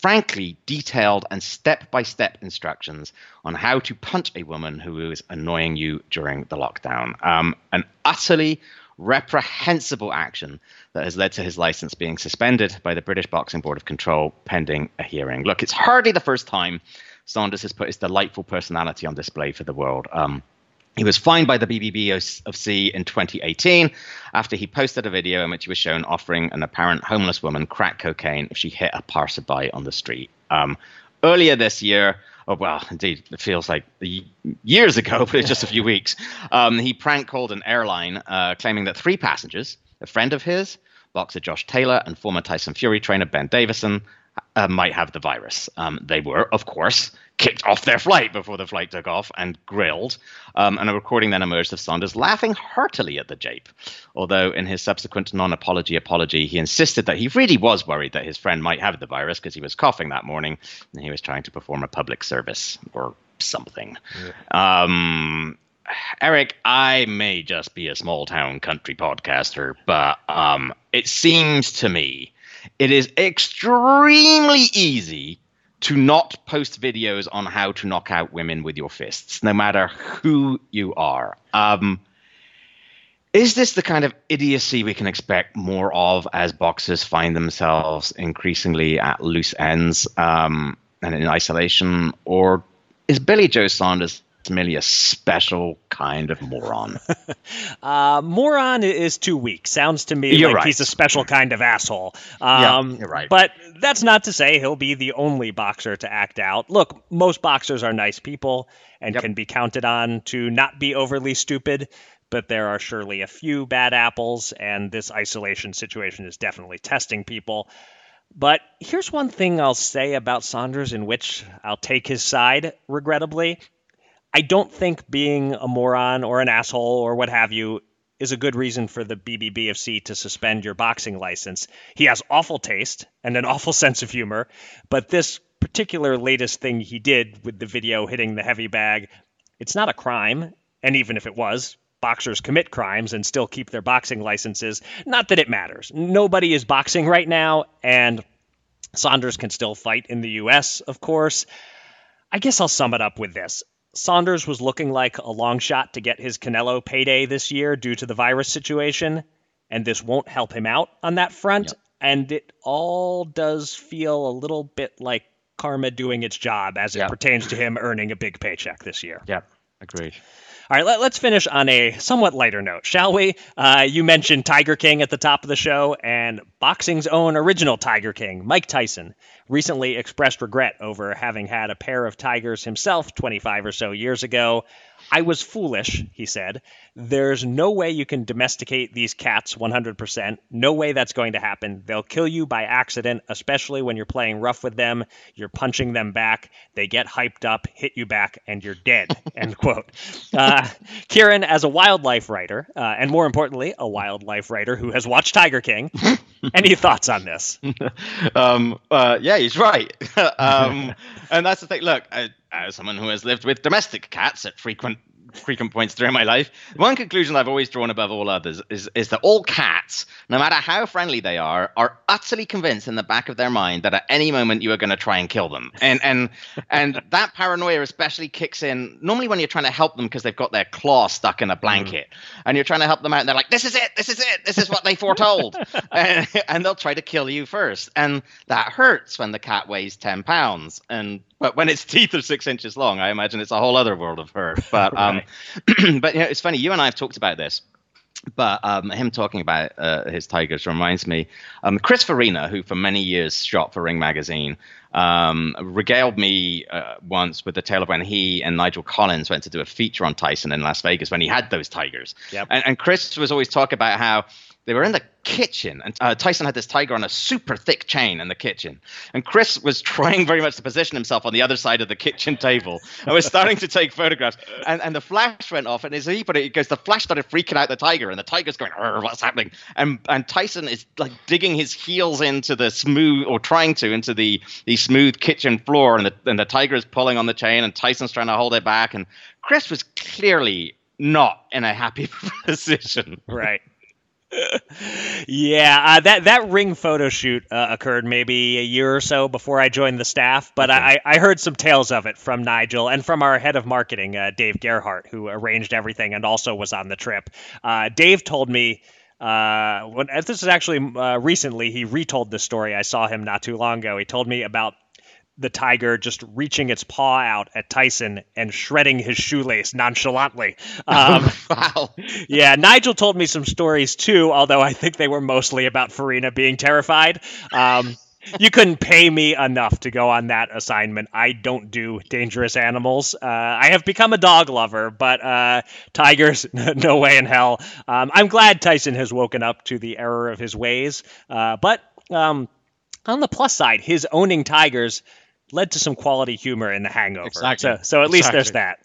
frankly, detailed and step by step instructions on how to punch a woman who was annoying you during the lockdown. Um, an utterly reprehensible action that has led to his license being suspended by the British Boxing Board of Control pending a hearing. Look, it's hardly the first time Saunders has put his delightful personality on display for the world. Um, he was fined by the BBB of C in 2018 after he posted a video in which he was shown offering an apparent homeless woman crack cocaine if she hit a passerby on the street. Um, earlier this year, oh well, indeed, it feels like years ago, but it's just a few weeks. Um, he prank called an airline uh, claiming that three passengers, a friend of his, boxer Josh Taylor, and former Tyson Fury trainer Ben Davison, uh, might have the virus. Um, they were, of course, kicked off their flight before the flight took off and grilled. Um, and a recording then emerged of Saunders laughing heartily at the jape. Although in his subsequent non apology apology, he insisted that he really was worried that his friend might have the virus because he was coughing that morning and he was trying to perform a public service or something. Yeah. Um, Eric, I may just be a small town country podcaster, but um, it seems to me it is extremely easy to not post videos on how to knock out women with your fists, no matter who you are. Um, is this the kind of idiocy we can expect more of as boxers find themselves increasingly at loose ends um, and in isolation? Or is Billy Joe Saunders merely a special kind of moron. uh, moron is too weak. Sounds to me you're like right. he's a special kind of asshole. Um, yeah, you're right. But that's not to say he'll be the only boxer to act out. Look, most boxers are nice people and yep. can be counted on to not be overly stupid. But there are surely a few bad apples, and this isolation situation is definitely testing people. But here's one thing I'll say about Saunders in which I'll take his side, regrettably. I don't think being a moron or an asshole or what have you is a good reason for the BBBFC to suspend your boxing license. He has awful taste and an awful sense of humor, but this particular latest thing he did with the video hitting the heavy bag, it's not a crime. And even if it was, boxers commit crimes and still keep their boxing licenses. Not that it matters. Nobody is boxing right now, and Saunders can still fight in the U.S., of course. I guess I'll sum it up with this. Saunders was looking like a long shot to get his Canelo payday this year due to the virus situation, and this won't help him out on that front. Yep. And it all does feel a little bit like karma doing its job as it pertains to him earning a big paycheck this year. Yep, agreed. All right, let, us finish on a somewhat lighter note, shall we? Uh, you mentioned Tiger King at the top of the show, and boxing's own original Tiger King, Mike Tyson, recently expressed regret over having had a pair of tigers himself 25 or so years ago. I was foolish, he said. There's no way you can domesticate these cats 100%. No way that's going to happen. They'll kill you by accident, especially when you're playing rough with them. You're punching them back. They get hyped up, hit you back, and you're dead. End quote. Uh, Kieran, as a wildlife writer, uh, and more importantly, a wildlife writer who has watched Tiger King, any thoughts on this? um, uh, yeah, he's right. um, and that's the thing. Look, as someone who has lived with domestic cats at frequent frequent points throughout my life. One conclusion I've always drawn above all others is, is that all cats, no matter how friendly they are, are utterly convinced in the back of their mind that at any moment you are going to try and kill them. And and and that paranoia especially kicks in normally when you're trying to help them because they've got their claw stuck in a blanket mm. and you're trying to help them out and they're like, this is it, this is it, this is what they foretold. and, and they'll try to kill you first. And that hurts when the cat weighs 10 pounds. And but when its teeth are six inches long, I imagine it's a whole other world of hurt. But um, but you know, it's funny. You and I have talked about this. But um, him talking about uh, his tigers reminds me. Um, Chris Farina, who for many years shot for Ring Magazine, um, regaled me uh, once with the tale of when he and Nigel Collins went to do a feature on Tyson in Las Vegas when he had those tigers. Yep. And, and Chris was always talking about how they were in the kitchen, and uh, Tyson had this tiger on a super thick chain in the kitchen. And Chris was trying very much to position himself on the other side of the kitchen table and was starting to take photographs. And, and the flash went off, and as he put it, it goes, the flash started freaking out the tiger, and the tiger's going, what's happening? And and Tyson is like digging his heels into the smooth, or trying to, into the, the smooth kitchen floor, and the, and the tiger is pulling on the chain, and Tyson's trying to hold it back. And Chris was clearly not in a happy position. Right yeah, uh, that that ring photo shoot uh, occurred maybe a year or so before I joined the staff, but okay. I, I heard some tales of it from Nigel and from our head of marketing, uh, Dave Gerhardt, who arranged everything and also was on the trip. Uh, Dave told me. Uh, when, this is actually uh, recently, he retold this story. I saw him not too long ago. He told me about the tiger just reaching its paw out at Tyson and shredding his shoelace nonchalantly. Um, wow. Yeah, Nigel told me some stories too, although I think they were mostly about Farina being terrified. Um, you couldn't pay me enough to go on that assignment. I don't do dangerous animals. Uh, I have become a dog lover, but uh, tigers, no way in hell. Um, I'm glad Tyson has woken up to the error of his ways. Uh, but um, on the plus side, his owning tigers led to some quality humor in The Hangover. Exactly. So, so at least exactly. there's that.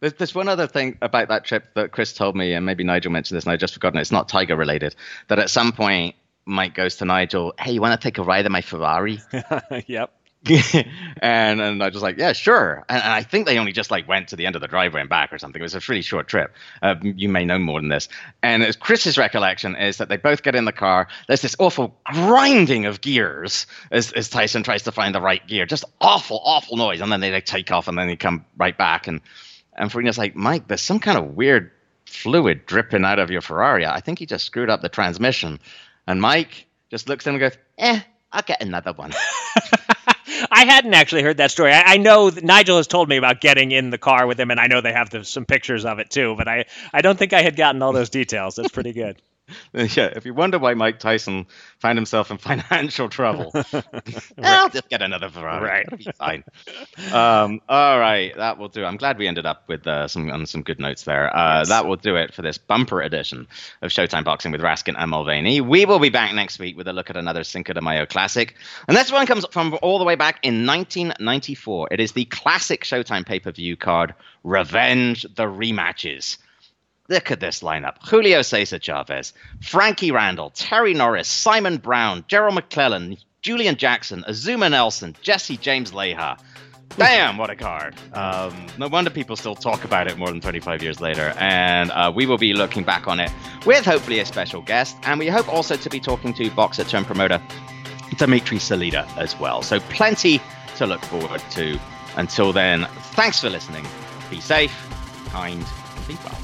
There's, there's one other thing about that trip that Chris told me, and maybe Nigel mentioned this, and I just forgotten. It's not Tiger related. That at some point, Mike goes to Nigel, "Hey, you want to take a ride in my Ferrari?" yep. and and I just like, yeah, sure. And, and, I think they only just like went to the end of the driveway and back or something. It was a really short trip. Uh, you may know more than this. And was, Chris's recollection is that they both get in the car. There's this awful grinding of gears as, as Tyson tries to find the right gear. Just awful, awful noise. And then they like take off and then they come right back. And and Farina's like, Mike, there's some kind of weird fluid dripping out of your Ferrari. I think he just screwed up the transmission. And Mike just looks at him and goes, eh, I'll get another one. I hadn't actually heard that story. I, I know Nigel has told me about getting in the car with him, and I know they have the, some pictures of it too. But I, I don't think I had gotten all those details. That's pretty good. yeah, if you wonder why Mike Tyson found himself in financial trouble. I'll just get another Ferrari. Right, It'll be fine. um, all right, that will do. I'm glad we ended up with uh, some on some good notes there. Uh, yes. That will do it for this bumper edition of Showtime Boxing with Raskin and Mulvaney. We will be back next week with a look at another Cinco de Mayo classic, and this one comes from all the way back in 1994. It is the classic Showtime pay-per-view card, Revenge the Rematches. Look at this lineup Julio Cesar Chavez, Frankie Randall, Terry Norris, Simon Brown, Gerald McClellan, Julian Jackson, Azuma Nelson, Jesse James Leija. Damn, what a card. Um, no wonder people still talk about it more than 25 years later. And uh, we will be looking back on it with hopefully a special guest. And we hope also to be talking to boxer turned promoter Dmitry Salita as well. So plenty to look forward to. Until then, thanks for listening. Be safe, kind, and be well.